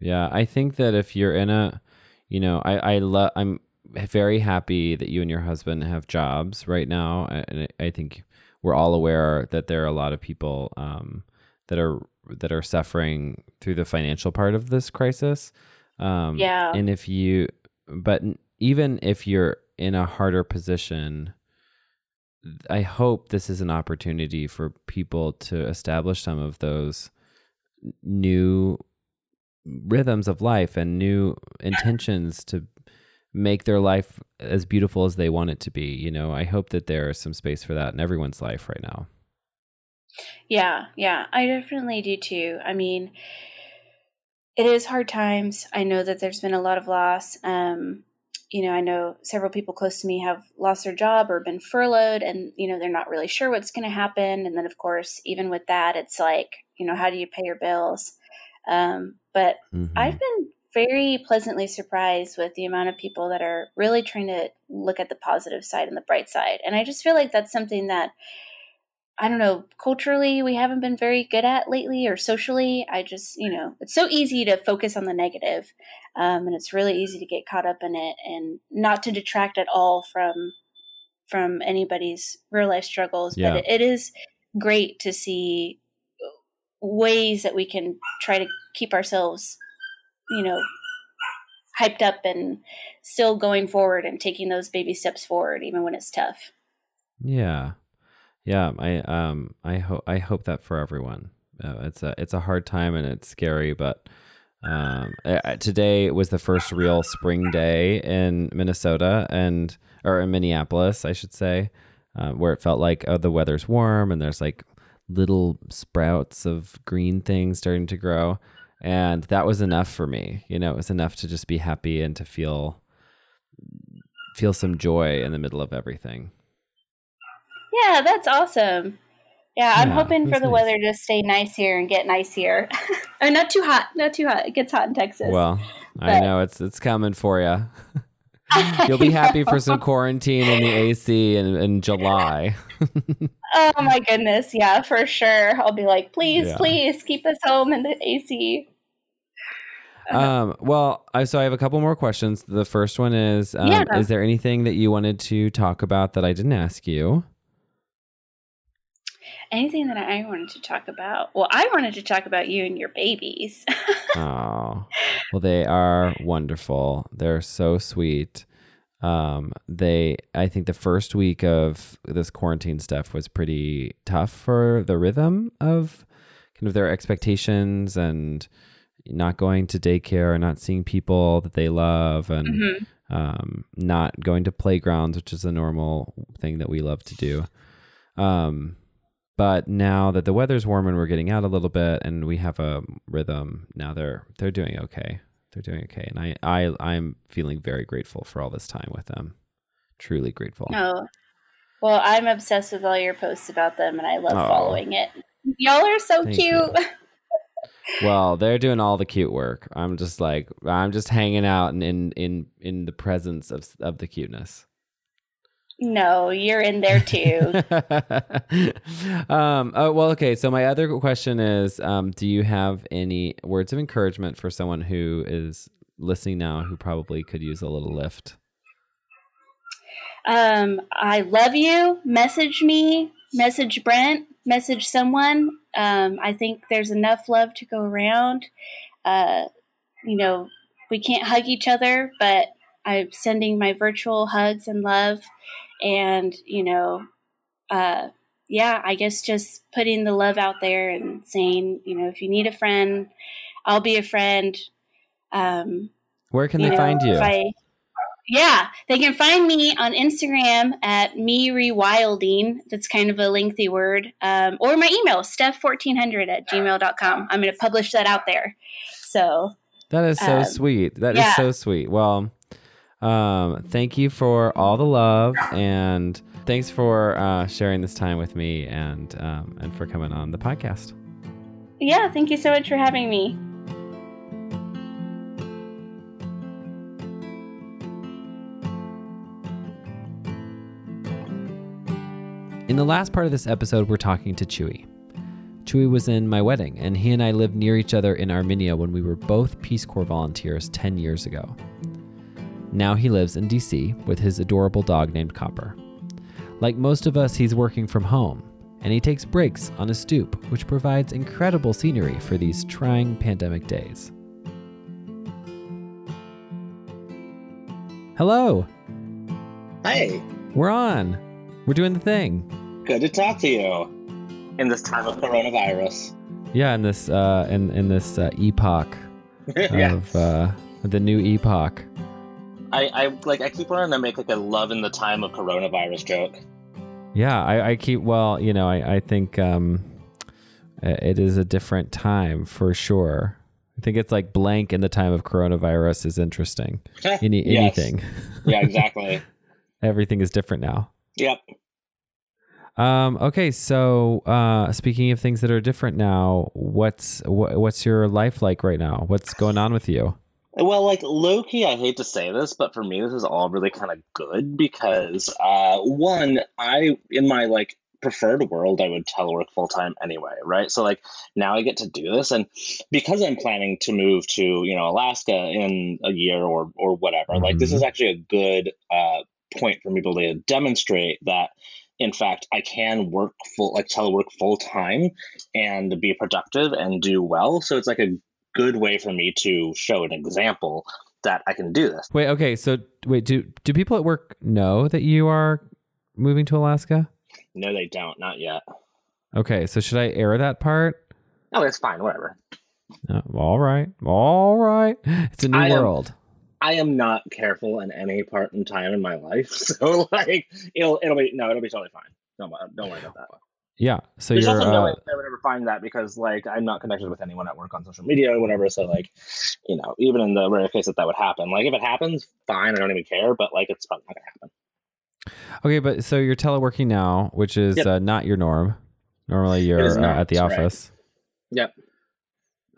Yeah. I think that if you're in a, you know, I, I love, I'm very happy that you and your husband have jobs right now. And I think we're all aware that there are a lot of people um, that are, that are suffering through the financial part of this crisis. Um, yeah. And if you, but even if you're in a harder position, I hope this is an opportunity for people to establish some of those new rhythms of life and new intentions to make their life as beautiful as they want it to be. You know, I hope that there is some space for that in everyone's life right now. Yeah, yeah, I definitely do too. I mean, it is hard times. I know that there's been a lot of loss. Um, you know, I know several people close to me have lost their job or been furloughed and, you know, they're not really sure what's going to happen. And then, of course, even with that, it's like, you know, how do you pay your bills? Um, but mm-hmm. I've been very pleasantly surprised with the amount of people that are really trying to look at the positive side and the bright side. And I just feel like that's something that I don't know, culturally we haven't been very good at lately or socially. I just, you know, it's so easy to focus on the negative, um, and it's really easy to get caught up in it and not to detract at all from from anybody's real life struggles. Yeah. But it, it is great to see ways that we can try to keep ourselves, you know, hyped up and still going forward and taking those baby steps forward, even when it's tough. Yeah, yeah. I um I hope I hope that for everyone. Uh, it's a it's a hard time and it's scary, but um uh, today was the first real spring day in Minnesota and or in Minneapolis, I should say, uh, where it felt like oh the weather's warm and there's like little sprouts of green things starting to grow. And that was enough for me. You know, it was enough to just be happy and to feel feel some joy in the middle of everything. Yeah, that's awesome. Yeah, I'm Yeah, hoping for the nice. weather to stay nice here and get nice here. or not too hot, not too hot. It gets hot in Texas. Well, I know it's it's coming for you. You'll be happy for some quarantine in the AC in, in July. oh my goodness, yeah, for sure. I'll be like, please, Yeah. please keep us home in the AC. um, well, I, so I have a couple more questions. The first one is: um, Yeah. Is there anything that you wanted to talk about that I didn't ask you? Anything that I wanted to talk about? Well, I wanted to talk about you and your babies. Oh, well, they are wonderful. They're so sweet. Um, they, I think the first week of this quarantine stuff was pretty tough for the rhythm of kind of their expectations and not going to daycare, not seeing people that they love, and Mhm. um, not going to playgrounds, which is a normal thing that we love to do. Um, but now that the weather's warm and we're getting out a little bit and we have a rhythm, now they're they're doing okay. They're doing okay, and I I I'm feeling very grateful for all this time with them. Truly grateful. Oh, well, I'm obsessed with all your posts about them, and I love Oh. following it. Y'all are so Thank cute. Well, they're doing all the cute work. I'm just like I'm just hanging out in in in, in the presence of of the cuteness. No, you're in there too. um, oh, well, okay. So my other question is, um, do you have any words of encouragement for someone who is listening now who probably could use a little lift? Um, I love you. Message me, message Brent, message someone. Um, I think there's enough love to go around. Uh, you know, we can't hug each other, but I'm sending my virtual hugs and love. And, you know, uh, yeah, I guess just putting the love out there and saying, you know, if you need a friend, I'll be a friend. Um, Where can they know, find you? I- yeah, they can find me on Instagram at me rewilding. That's kind of a lengthy word. Um, or my email, steph1400 at gmail.com. I'm going to publish that out there. So, That is so Um, sweet. That is yeah. so sweet. Well, um, thank you for all the love and thanks for uh, sharing this time with me and um, and for coming on the podcast. yeah, thank you so much for having me. In the last part of this episode, we're talking to Chewy. Chewy was in my wedding, and he and I lived near each other in Armenia when we were both Peace Corps volunteers 10 years ago. Now he lives in DC with his adorable dog named Copper. Like most of us, he's working from home, and he takes breaks on a stoop, which provides incredible scenery for these trying pandemic days. Hello, Hey, we're on. We're doing the thing. good to talk to you in this time of coronavirus. Yeah, in this uh, in in this uh, epoch yeah, of uh, the new epoch. I, I like. I keep wanting to make like a love in the time of coronavirus joke. Yeah, I, I keep well. You know, I I think um, it is a different time for sure. I think it's like blank in the time of coronavirus is interesting. Any Yes. anything, Yeah, exactly. everything is different now. yep. Um, okay, so uh, speaking of things that are different now, what's wh- what's your life like right now? What's going on with you? Well, like Loki, I hate to say this, but for me, this is all really kind of good because, uh, one, I in my like preferred world, I would telework full time anyway, right? So like now I get to do this, and because I'm planning to move to you know Alaska in a year or or whatever, mm-hmm. like this mm-hmm. is actually a good uh, point for me to be able to demonstrate that in fact i can work full like telework full time and be productive and do well so it's like a good way for me to show an example that i can do this. Wait okay so wait do do people at work know that you are moving to alaska? No they don't not yet. Okay so should i air that part? Oh it's fine whatever. All right all right. It's a new I world. Am, I am not careful in any part in time in my life, so like it'll it'll be no, it'll be totally fine. Don't don't worry about that. Yeah. So There's you're. Also no uh, I would ever find that because like I'm not connected with anyone at work on social media or whatever. So like, you know, even in the rare case that that would happen, like if it happens, fine. I don't even care. But like, it's probably not gonna happen. Okay, but so you're teleworking now, which is yep. uh, not your norm. Normally, you're uh, at the office. Right.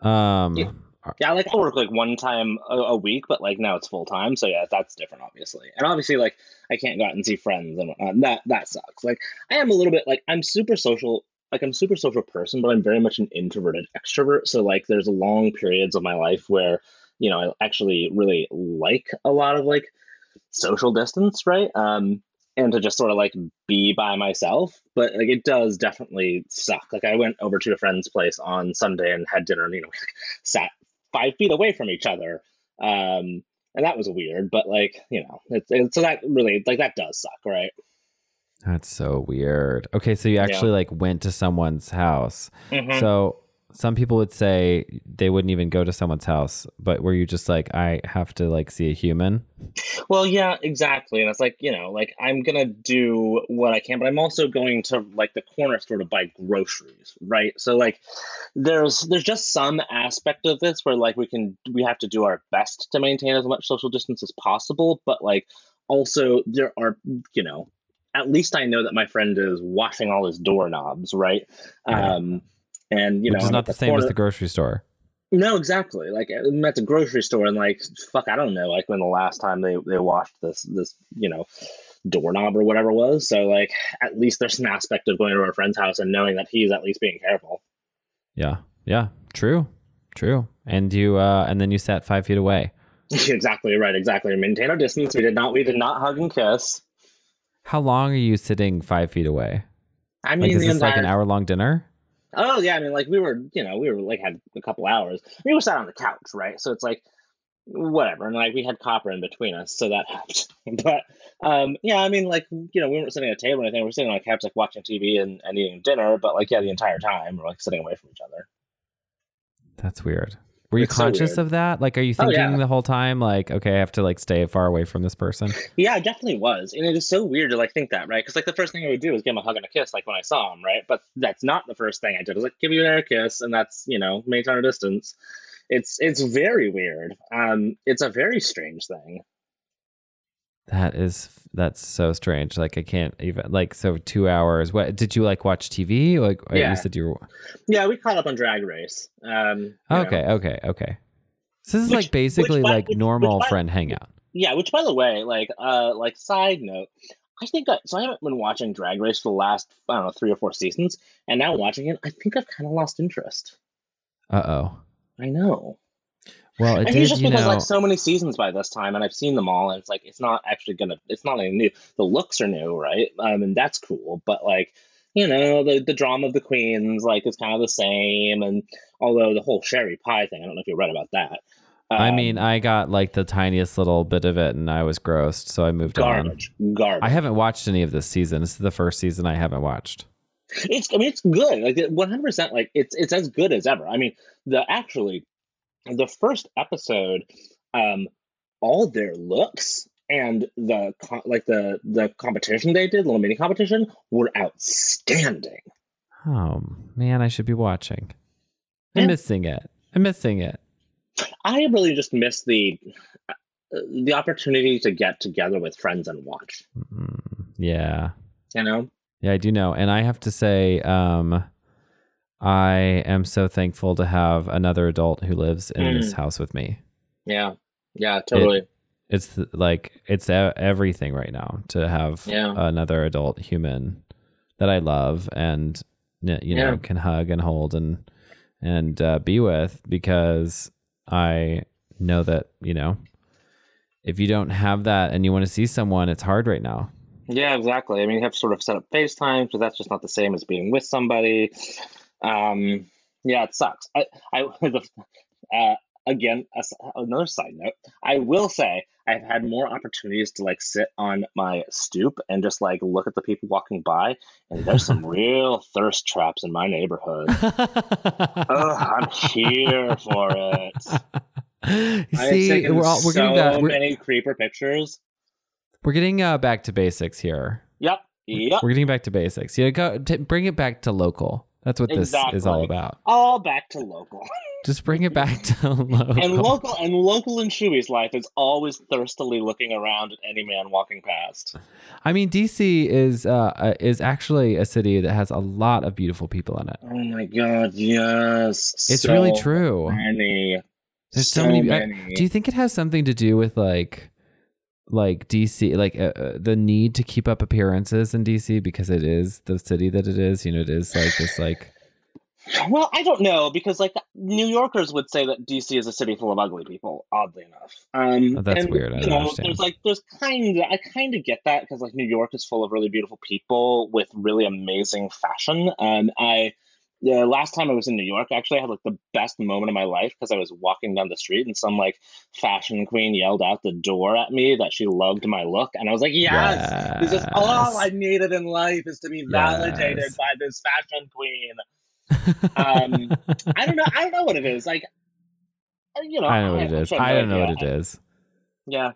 Yep. Um. Yeah. Yeah, like I work like one time a, a week, but like now it's full time. So yeah, that's different, obviously. And obviously, like I can't go out and see friends, and uh, that that sucks. Like I am a little bit like I'm super social. Like I'm super social person, but I'm very much an introverted extrovert. So like there's long periods of my life where you know I actually really like a lot of like social distance, right? Um, and to just sort of like be by myself. But like it does definitely suck. Like I went over to a friend's place on Sunday and had dinner, and you know, sat five feet away from each other. Um, and that was weird, but like, you know, it's, it's so that really like that does suck, right? That's so weird. Okay, so you actually yeah. like went to someone's house. Mm-hmm. So some people would say they wouldn't even go to someone's house, but were you just like, I have to like see a human? Well, yeah, exactly. And it's like, you know, like I'm going to do what I can, but I'm also going to like the corner store to buy groceries, right? So like there's there's just some aspect of this where like we can we have to do our best to maintain as much social distance as possible, but like also there are, you know, at least I know that my friend is washing all his doorknobs, right? Yeah. Um and you Which know, is not the, the same corner, as the grocery store. No, exactly. Like I'm at the grocery store, and like fuck, I don't know, like when the last time they they washed this this you know doorknob or whatever it was. So like at least there's an aspect of going to our friend's house and knowing that he's at least being careful. Yeah, yeah, true, true. And you uh and then you sat five feet away. exactly right. Exactly. Maintain our distance. We did not. We did not hug and kiss. How long are you sitting five feet away? I mean, like, is this entire... like an hour long dinner? Oh yeah, I mean, like we were, you know, we were like had a couple hours. We were sat on the couch, right? So it's like whatever, and like we had copper in between us, so that helped. but um, yeah, I mean, like you know, we weren't sitting at a table or anything. We were sitting on a couch, like watching TV and, and eating dinner. But like yeah, the entire time we're like sitting away from each other. That's weird. Were you it's conscious so of that? Like, are you thinking oh, yeah. the whole time, like, okay, I have to like stay far away from this person? Yeah, I definitely was, and it is so weird to like think that, right? Because like the first thing I would do is give him a hug and a kiss, like when I saw him, right? But that's not the first thing I did. I was like, give you an air kiss, and that's you know maintain our distance. It's it's very weird. Um, it's a very strange thing. That is that's so strange. Like I can't even like so two hours. What did you like watch TV? Like yeah. you said you were. Yeah, we caught up on Drag Race. Um, okay, know. okay, okay. So this is like basically by, like which, normal which by, friend hangout. Yeah, which by the way, like uh, like side note, I think I, so. I haven't been watching Drag Race for the last I don't know three or four seasons, and now watching it, I think I've kind of lost interest. Uh oh. I know. Well, it and did, just because know, like so many seasons by this time, and I've seen them all, and it's like it's not actually gonna, it's not anything new. The looks are new, right? Um, and that's cool, but like you know, the the drama of the queens like is kind of the same, and although the whole Sherry Pie thing, I don't know if you read about that. Um, I mean, I got like the tiniest little bit of it, and I was grossed, so I moved garbage, on. Garbage. I haven't watched any of this season. This is the first season I haven't watched. It's, I mean, it's good. Like one hundred percent. Like it's it's as good as ever. I mean, the actually the first episode, um, all their looks and the like the the competition they did, little mini competition, were outstanding. Oh man, I should be watching. I'm yeah. missing it. I'm missing it. I really just miss the the opportunity to get together with friends and watch. Mm, yeah. You know. Yeah, I do know, and I have to say, um, I am so thankful to have another adult who lives in mm. this house with me. Yeah. Yeah, totally. It, it's like it's everything right now to have yeah. another adult human that I love and you know yeah. can hug and hold and and uh, be with because I know that you know if you don't have that and you want to see someone, it's hard right now. Yeah, exactly. I mean, you have to sort of set up FaceTime, so that's just not the same as being with somebody. Um, yeah, it sucks. I, I, uh, again, another side note, I will say I've had more opportunities to like sit on my stoop and just like look at the people walking by, and there's some real thirst traps in my neighborhood. Ugh, I'm here for it. See, we're, all, we're so getting that. We're, many creeper pictures. We're getting uh, back to basics here. Yep. Yep. We're getting back to basics. Yeah, go t- bring it back to local. That's what exactly. this is all about. All back to local. Just bring it back to local. And local and local in Chewy's life is always thirstily looking around at any man walking past. I mean, DC is uh, uh, is actually a city that has a lot of beautiful people in it. Oh my god, yes. It's so really true. Many. There's so, so many. many. I, do you think it has something to do with like like DC, like uh, uh, the need to keep up appearances in DC because it is the city that it is. You know, it is like this like. Well, I don't know because like New Yorkers would say that DC is a city full of ugly people. Oddly enough, um, oh, that's and, weird. I you know, understand. there's like there's kind of I kind of get that because like New York is full of really beautiful people with really amazing fashion. Um, I the last time I was in New York, actually, I had like the best moment of my life because I was walking down the street and some like fashion queen yelled out the door at me that she loved my look, and I was like, "Yes, yes. this is all I needed in life is to be validated yes. by this fashion queen." um, I don't know. I don't know what it is. Like, uh, you know, I know what I, it is. I don't know what it is. Yeah.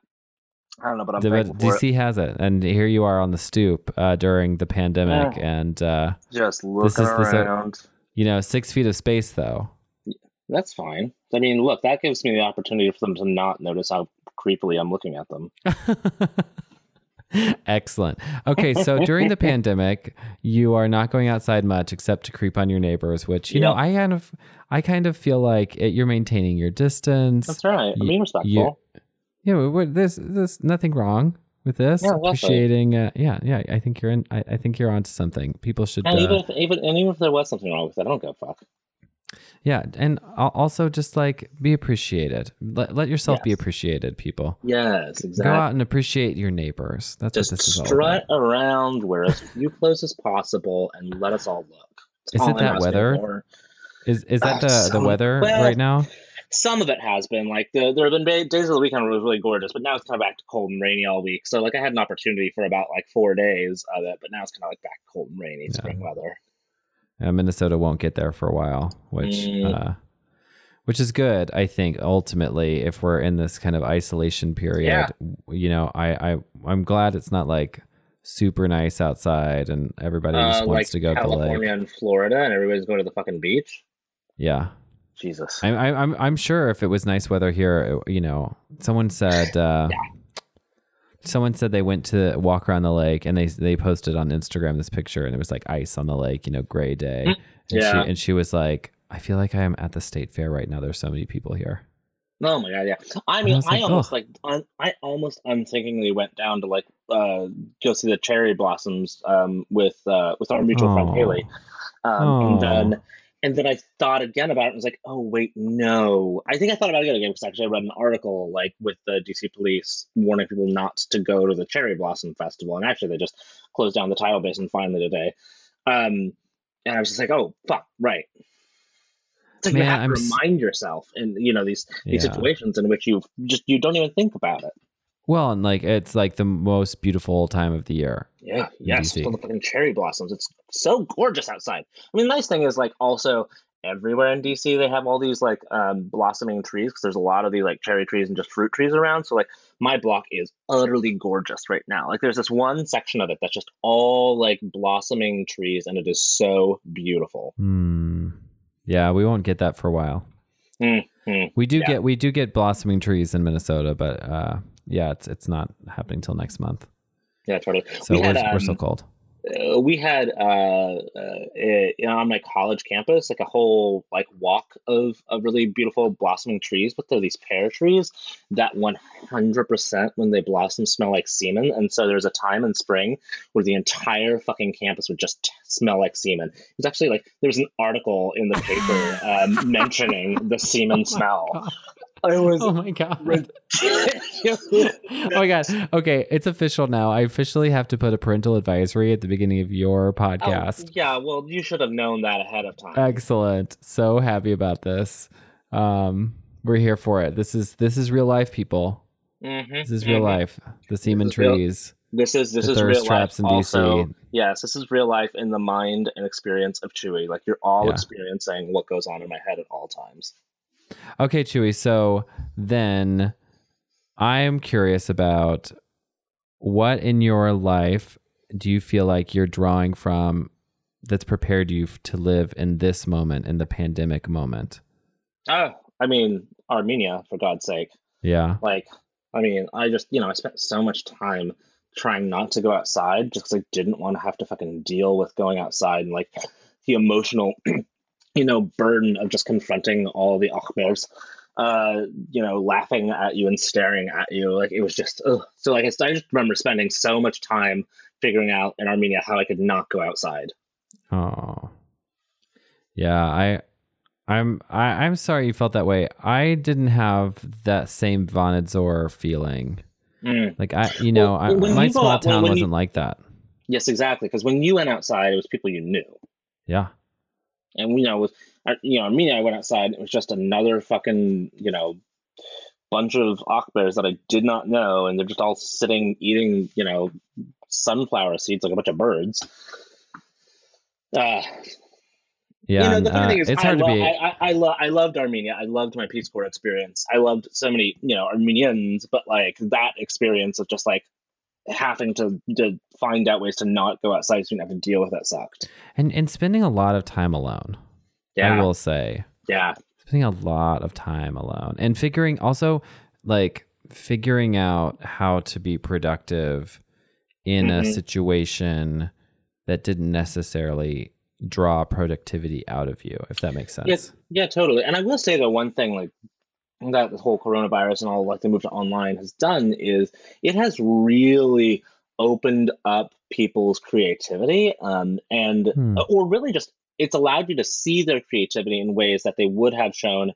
I don't know, but I'm DC it. has it, and here you are on the stoop uh, during the pandemic, and uh, just looking this is, around. This, you know, six feet of space, though. That's fine. I mean, look, that gives me the opportunity for them to not notice how creepily I'm looking at them. Excellent. Okay, so during the pandemic, you are not going outside much except to creep on your neighbors, which you know I kind of, I kind of feel like it, you're maintaining your distance. That's right. I'm being respectful. You, yeah, there's there's nothing wrong with this. Yeah, appreciating. Uh, yeah, yeah. I think you're in. I, I think you're onto something. People should. And uh, even if even and even if there was something wrong with it, I don't give a fuck. Yeah, and also just like be appreciated. Let, let yourself yes. be appreciated, people. Yes, exactly. Go out and appreciate your neighbors. That's just what this is all about. Strut around where as few close as possible and let us all look. That's is it that weather? Is is that uh, the, the weather well, right now? Some of it has been like the, there have been days of the weekend where it was really gorgeous, but now it's kind of back to cold and rainy all week. So like I had an opportunity for about like four days of it, but now it's kind of like back cold and rainy yeah. spring weather. Yeah, Minnesota won't get there for a while, which mm. uh, which is good. I think ultimately, if we're in this kind of isolation period, yeah. you know, I I I'm glad it's not like super nice outside and everybody just uh, wants like to go California to lake. and Florida, and everybody's going to the fucking beach. Yeah, Jesus. I'm I'm I'm sure if it was nice weather here, you know, someone said uh, yeah. someone said they went to walk around the lake and they they posted on Instagram this picture and it was like ice on the lake, you know, gray day. Mm, and yeah. She, and she was like, I feel like I am at the state fair right now. There's so many people here. Oh my god, yeah. I mean, I, I almost like un, I almost unthinkingly went down to like uh go see the cherry blossoms um with uh with our mutual friend Haley. Um, and then and then I thought again about it and was like, oh, wait, no. I think I thought about it again because actually I read an article like with the DC police warning people not to go to the Cherry Blossom Festival. And actually, they just closed down the tidal basin finally today. Um, and I was just like, oh, fuck, right. It's like Man, you have I'm to remind yourself in you know these these yeah. situations in which you just you don't even think about it. Well, and like it's like the most beautiful time of the year. Yeah, yes, full of fucking cherry blossoms. It's so gorgeous outside. I mean, the nice thing is like also everywhere in DC they have all these like um, blossoming trees because there's a lot of these like cherry trees and just fruit trees around. So like my block is utterly gorgeous right now. Like there's this one section of it that's just all like blossoming trees and it is so beautiful. Mm. Yeah, we won't get that for a while. Mm-hmm. We do yeah. get we do get blossoming trees in Minnesota, but uh, yeah, it's it's not happening till next month. Yeah, totally. So we are um, we're so cold. uh, we had uh, uh, you know, on my college campus like a whole like walk of, of really beautiful blossoming trees but they're these pear trees that 100% when they blossom smell like semen and so there's a time in spring where the entire fucking campus would just smell like semen it's actually like there's an article in the paper um, mentioning the semen oh smell I was oh my god. oh my god. Okay it's official now. I officially have to put a parental advisory at the beginning of your podcast. oh, yeah well you should have known that ahead of time. Excellent. So happy about this. Um we're here for it. This is this is real life people. Mm-hmm, this is real mm-hmm. life. The semen trees real, this is this is real life in also, DC. yes this is real life in the mind and experience of chewy. Like you're all yeah. experiencing what goes on in my head at all times Okay, Chewy. So then I'm curious about what in your life do you feel like you're drawing from that's prepared you to live in this moment, in the pandemic moment? Oh, I mean, Armenia, for God's sake. Yeah. Like, I mean, I just, you know, I spent so much time trying not to go outside just because I didn't want to have to fucking deal with going outside and like the emotional you know, burden of just confronting all the Akhmers, uh, you know, laughing at you and staring at you. Like it was just, ugh. so like I just remember spending so much time figuring out in Armenia how I could not go outside. Oh, yeah, I, I'm, I, I'm sorry you felt that way. I didn't have that same Vanadzor feeling. Mm. Like I, you know, well, I, my small town wasn't you, like that. Yes, exactly. Because when you went outside, it was people you knew. Yeah. And you know, with you know, me, I went outside. It was just another fucking you know bunch of Akbears that I did not know, and they're just all sitting eating you know sunflower seeds like a bunch of birds. Uh, yeah, you know, the funny uh, thing is, it's hard I to be. I, I, I, lo- I loved Armenia. I loved my Peace Corps experience. I loved so many, you know, Armenians, but like that experience of just like having to to find out ways to not go outside so you don't have to deal with that sucked. And and spending a lot of time alone. Yeah. I will say. Yeah. Spending a lot of time alone. And figuring also like figuring out how to be productive in mm-hmm. a situation that didn't necessarily draw productivity out of you, if that makes sense. Yeah, yeah, totally. And I will say the one thing like that the whole coronavirus and all like the move to online has done is it has really opened up people's creativity um, and hmm. or really just it's allowed you to see their creativity in ways that they would have shown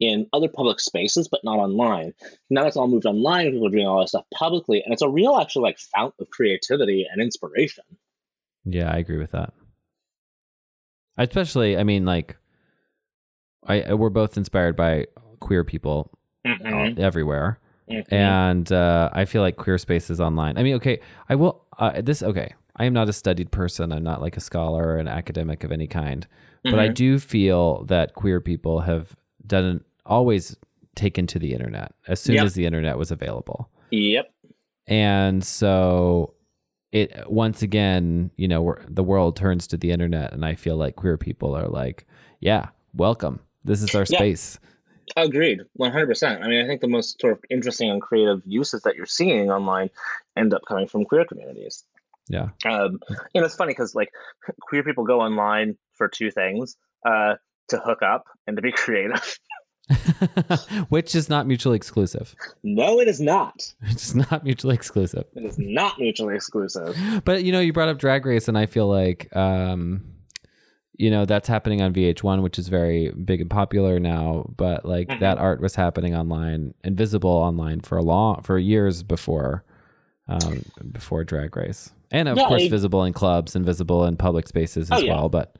in other public spaces but not online now it's all moved online people are doing all this stuff publicly and it's a real actual like fount of creativity and inspiration yeah i agree with that especially i mean like I we're both inspired by queer people mm-hmm. everywhere. Mm-hmm. And uh, I feel like queer spaces online. I mean, okay, I will. Uh, this okay. I am not a studied person. I'm not like a scholar or an academic of any kind. Mm-hmm. But I mm-hmm. do feel that queer people have done always taken to the internet as soon yep. as the internet was available. Yep. And so it once again, you know, the world turns to the internet, and I feel like queer people are like, yeah, welcome. This is our yeah. space. Agreed, one hundred percent. I mean, I think the most sort of interesting and creative uses that you're seeing online end up coming from queer communities. Yeah. Um, you know, it's funny because like queer people go online for two things: uh, to hook up and to be creative. Which is not mutually exclusive. No, it is not. It's not mutually exclusive. It is not mutually exclusive. But you know, you brought up Drag Race, and I feel like um, you know that's happening on VH1, which is very big and popular now. But like mm-hmm. that art was happening online, invisible online for a long for years before, um, before Drag Race, and of yeah, course I, visible in clubs and visible in public spaces as oh, yeah. well. But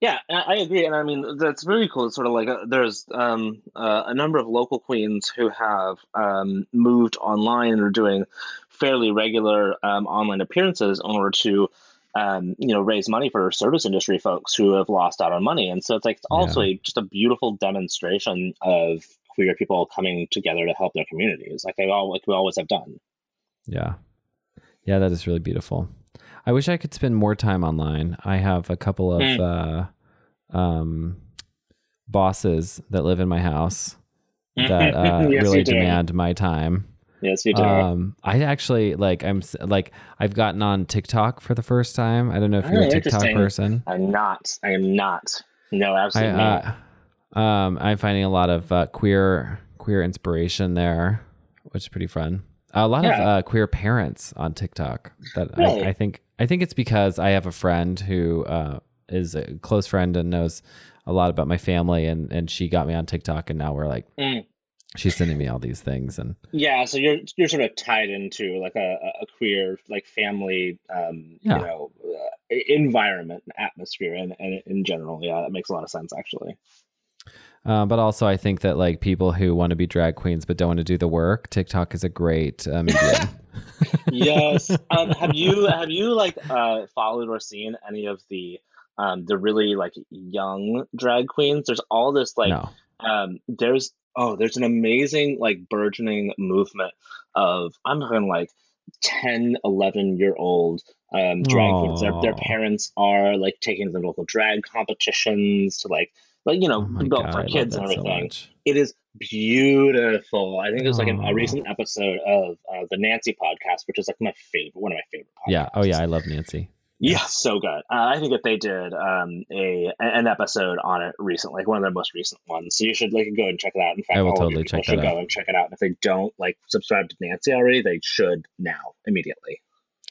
yeah, I agree, and I mean that's really cool. It's sort of like a, uh, there's um, uh, a number of local queens who have um, moved online and are doing fairly regular um, online appearances in order to um, you know, raise money for service industry folks who have lost out on money. And so it's like also yeah. a, just a beautiful demonstration of queer people coming together to help their communities, like they all like we always have done. Yeah, yeah, that is really beautiful. I wish I could spend more time online. I have a couple of mm. uh, um, bosses that live in my house that uh, yes, really demand my time. Yes, you do. Um, I actually like. I'm like. I've gotten on TikTok for the first time. I don't know if you're a TikTok person. I'm not. I am not. No, absolutely not. I, uh, um, I'm finding a lot of uh, queer queer inspiration there, which is pretty fun. A lot of uh, queer parents on TikTok. That Really? I, I think. I think it's because I have a friend who uh, is a close friend and knows a lot about my family, and and she got me on TikTok, and now we're like, Mm. She's sending me all these things, and Yeah, so you're you're sort of tied into like a, a- a queer like family, um, Yeah. you know, uh, environment, and atmosphere, and, and in general, yeah, that makes a lot of sense actually. Uh, but also, I think that like people who want to be drag queens but don't want to do the work, TikTok is a great uh, medium. yes. Um, have you have you like uh, followed or seen any of the um, the really like young drag queens? There's all this like no. um, there's oh there's an amazing like burgeoning movement of I'm talking like 10 11 year old um, drag queens. Their, their parents are like taking them to local drag competitions to like like you know Oh built god, for kids and that so everything. it is beautiful. I think there's like a, a recent episode of uh, the nancy podcast which is like my favorite one of my favorite podcasts Yeah. Oh yeah, I love Nancy. Yeah, so good. Uh, I think that they did um, a an episode on it recently, like one of their most recent ones. So you should like go and check it out. In fact, I will all totally people check should that go out. and check it out. And if they don't like subscribe to Nancy already, they should now immediately.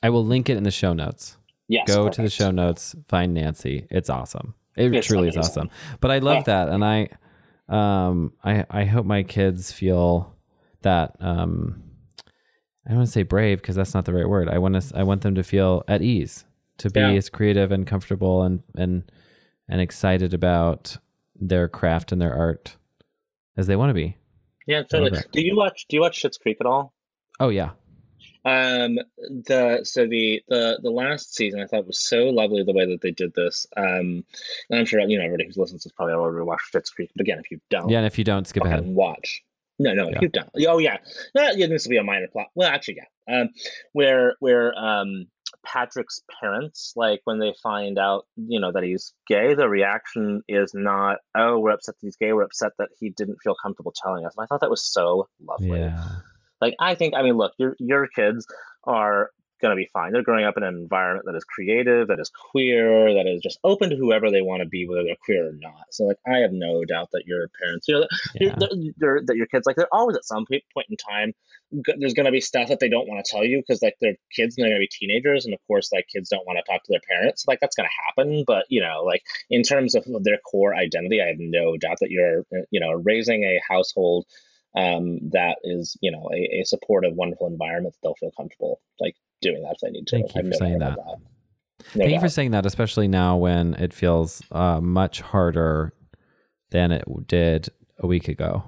I will link it in the show notes. Yes, Go to the show notes, find Nancy. It's awesome. It It's truly is awesome. But I love Yeah. that, and I, um, I I hope my kids feel that. Um, I don't want to say brave because that's not the right word. I want to. I want them to feel at ease, to be Yeah. as creative and comfortable and and and excited about their craft and their art as they want to be. Yeah, totally. Do you watch Do you watch Schitt's Creek at all? Oh yeah, Um, the so the the the last season I thought was so lovely the way that they did this. Um, and I'm sure you know everybody who listens this probably already watched Schitt's Creek. But again, if you don't, yeah. And if you don't, skip ahead. watch. No, no, Yeah. you don't. Oh yeah, no, yeah, this will be a minor plot. Well, actually, yeah. Um, where where um Patrick's parents, like when they find out, you know, that he's gay, the reaction is not, oh, we're upset that he's gay. We're upset that he didn't feel comfortable telling us. And I thought that was so lovely. Yeah, Like I think, I mean, look, your your kids are gonna be fine. They're growing up in an environment that is creative, that is queer, that is just open to whoever they want to be, whether they're queer or not. So like, I have no doubt that your parents, you know, yeah. they're, they're, that your kids like they're always at some point in time there's going to be stuff that they don't want to tell you because like they're kids and they're going to be teenagers and of course like kids don't want to talk to their parents like that's going to happen but you know like in terms of their core identity i have no doubt that you're you know raising a household um, that is you know a, a supportive wonderful environment that they'll feel comfortable like doing that if they need to Thank you I have for saying that. that. No Thank you for saying that, especially now when it feels uh, much harder than it did a week ago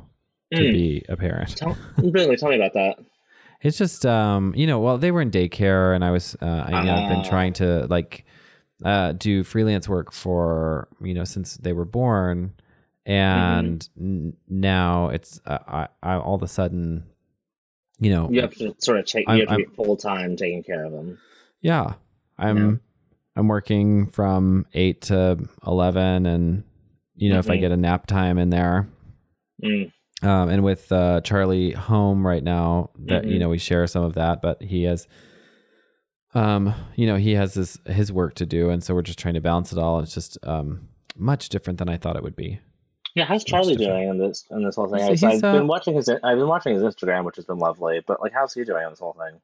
to Mm. be a parent. Tell, really tell me about that It's just, um, you know, well, they were in daycare, and I was, uh, I, know, I've been Ah. trying to like uh, do freelance work for, you know, since they were born, and n- now it's, uh, I, I all of a sudden, you know, you have to sort of take I'm- you have to I'm- be full time taking care of them Yeah. I'm. I'm working from 8 to 11 and you know if I Mhm. get a nap time in there Mm. um and with uh Charlie home right now that you Mhm. know we share some of that but he has um you know he has his his work to do and so we're just trying to balance it all it's just um much different than I thought it would be. Yeah, how's Charlie doing in this in this whole thing? I've he's, been uh, watching his I've been watching his Instagram, which has been lovely. But like, how's he doing on this whole thing?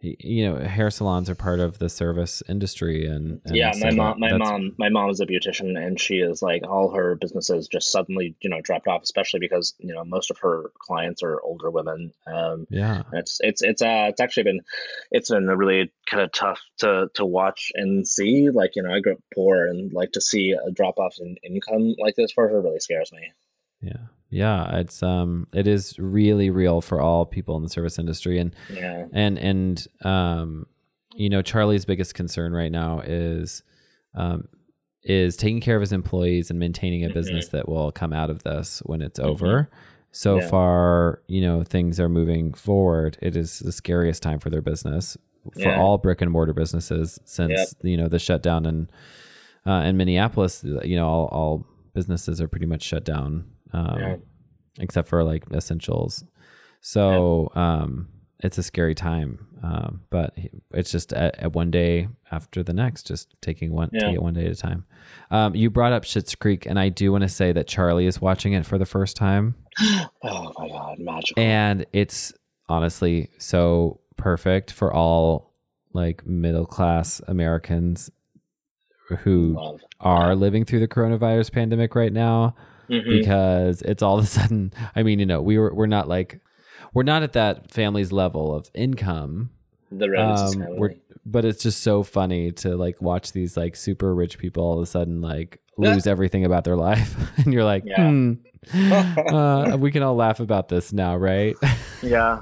You know hair salons are part of the service industry and, and yeah, my that- mom, my mom, my mom is a beautician, and she is like all her businesses just suddenly you know dropped off, especially because you know most of her clients are older women. Um, yeah it's it's it's uh it's actually been it's been really kind of tough to to watch and see. Like you know, I grew up poor, and like to see a drop off in income like this for her really scares me. Yeah. Yeah, it's um it is really real for all people in the service industry and Yeah, and and um you know Charlie's biggest concern right now is um is taking care of his employees and maintaining a Mhm. business that will come out of this when it's over. So Yeah. far, you know, things are moving forward. It is the scariest time for their business for Yeah. all brick and mortar businesses since you know the shutdown in uh, in Minneapolis. You know, all, all businesses are pretty much shut down, um, Yeah. except for like essentials. So, um, it's a scary time. Um, but it's just at, at, one day after the next, just taking one yeah. one day at a time. Um, you brought up Schitt's Creek, and I do want to say that Charlie is watching it for the first time. oh my god, magical! And it's honestly so perfect for all like middle class Americans who Love. are living through the coronavirus pandemic right now. Mm-hmm. Because it's all of a sudden, I mean, you know, we were we're not like we're not at that family's level of income. The um, family. but it's just so funny to like watch these like super rich people all of a sudden like lose everything about their life, and you're like, yeah. hmm, uh, we can all laugh about this now, right? Yeah.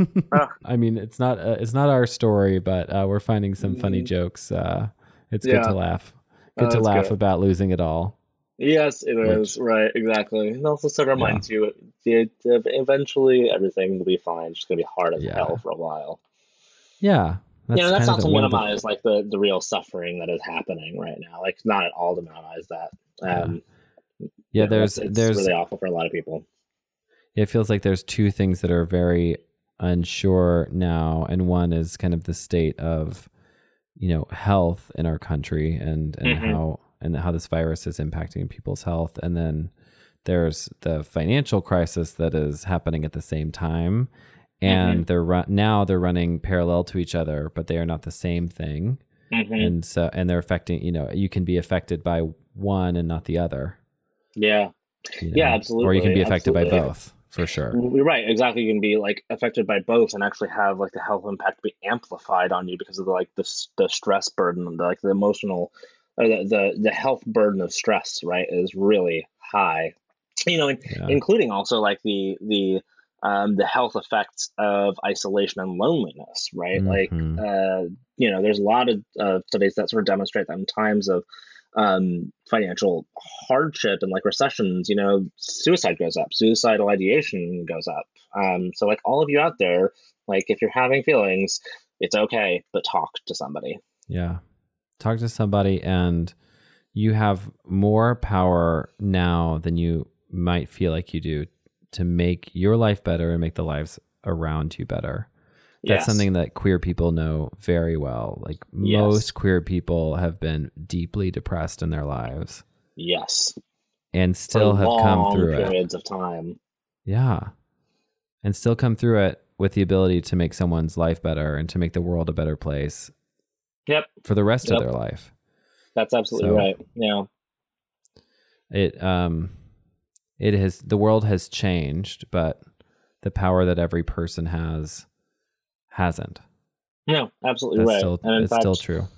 I mean, it's not uh, it's not our story, but uh, we're finding some funny mm. jokes. Uh, it's yeah. good to laugh. Good to laugh good. about losing it all. Yes, it Which, is right, exactly. And also of reminds yeah. you, eventually everything will be fine. It's just gonna be hard as yeah. hell for a while. Yeah, that's know, that's not to minimize the... like the the real suffering that is happening right now. Like, not at all to minimize that. Um, yeah, yeah there's it's there's really awful for a lot of people. It feels like there's two things that are very unsure now, and one is kind of the state of you know health in our country and and mm-hmm. how and how this virus is impacting people's health. And then there's the financial crisis that is happening at the same time. And mm-hmm. they're run- now they're running parallel to each other, but they are not the same thing. Mm-hmm. And so, and they're affecting, you know, you can be affected by one and not the other. Yeah. You know? Yeah, absolutely. Or you can be affected absolutely. by both for sure. You're right. Exactly. You can be like affected by both and actually have like the health impact be amplified on you because of the, like the, the stress burden, the, like the emotional or the, the, the health burden of stress, right, is really high. You know, yeah. including also like the the um, the health effects of isolation and loneliness, right? Mm-hmm. Like, uh, you know, there's a lot of uh, studies that sort of demonstrate that in times of um, financial hardship and like recessions, you know, suicide goes up, suicidal ideation goes up. Um, so, like, all of you out there, like, if you're having feelings, it's okay, but talk to somebody. Yeah, talk to somebody and you have more power now than you might feel like you do to make your life better and make the lives around you better. That's yes. something that queer people know very well. Like yes. most queer people have been deeply depressed in their lives. Yes. And still have come through periods it. Periods of time. Yeah. And still come through it with the ability to make someone's life better and to make the world a better place Yep. For the rest yep. of their life. That's absolutely so right. Yeah. It um it has the world has changed, but the power that every person has hasn't. No, absolutely That's right. Still, and it's fact, still true.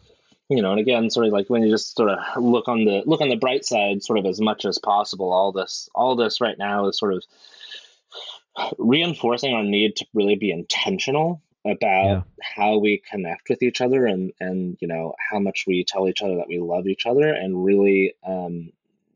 You know, and again, sort of like when you just sort of look on the look on the bright side, sort of as much as possible. All this, all this right now is sort of reinforcing our need to really be intentional about yeah. how we connect with each other and and you know how much we tell each other that we love each other and really um,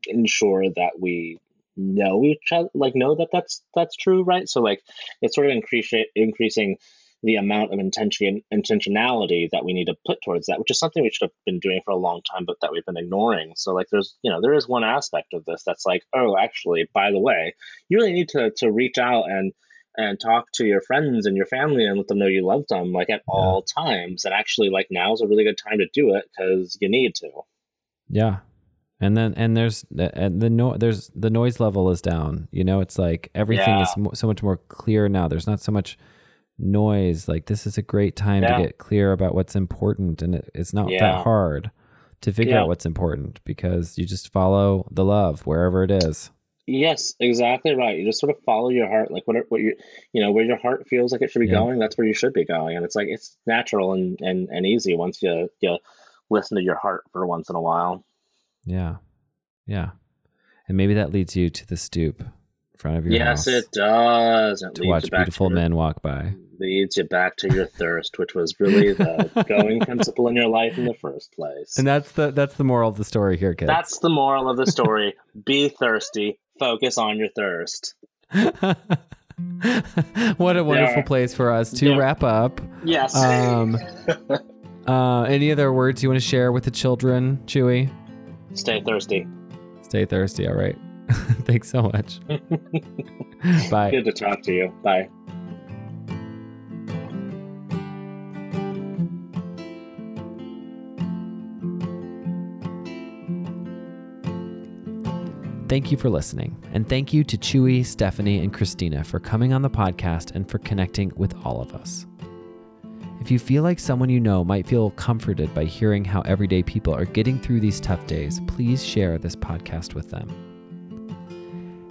ensure that we know each other like know that that's that's true right so like it's sort of increase, increasing the amount of intention intentionality that we need to put towards that which is something we should have been doing for a long time but that we've been ignoring so like there's you know there is one aspect of this that's like oh actually by the way you really need to to reach out and and talk to your friends and your family and let them know you love them like at yeah. all times. And actually like now is a really good time to do it because you need to. Yeah. And then and there's and the no there's the noise level is down you know? It's like everything yeah. is so much more clear now. There's not so much noise. Like this is a great time yeah. to get clear about what's important and it, it's not that hard to figure out what's important because you just follow the love wherever it is Yes, exactly right. You just sort of follow your heart, like what what you you know where your heart feels like it should be yeah. going. That's where you should be going, and it's like it's natural and and and easy once you you listen to your heart for once in a while. Yeah, yeah, and maybe that leads you to the stoop in front of your yes, house. Yes, it does. It to watch beautiful men walk by leads you back to your thirst, which was really the going principle in your life in the first place. And that's the that's the moral of the story here, kids. That's the moral of the story. Be thirsty, focus on your thirst. what a wonderful yeah. place for us to yeah. wrap up. Yes. Um, uh, any other words you want to share with the children, Chewy? Stay thirsty. Stay thirsty. All right. Thanks so much. Bye. Good to talk to you. Bye. Thank you for listening. And thank you to Chewy, Stephanie, and Christina for coming on the podcast and for connecting with all of us. If you feel like someone you know might feel comforted by hearing how everyday people are getting through these tough days, please share this podcast with them.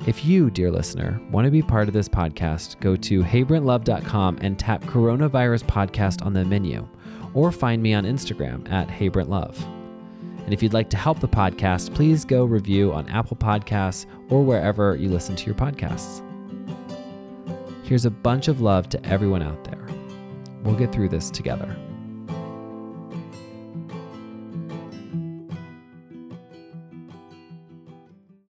If you, dear listener, want to be part of this podcast, go to heybrentlove.com and tap Coronavirus Podcast on the menu, or find me on Instagram at heybrentlove. And if you'd like to help the podcast, please go review on Apple Podcasts or wherever you listen to your podcasts. Here's a bunch of love to everyone out there. We'll get through this together.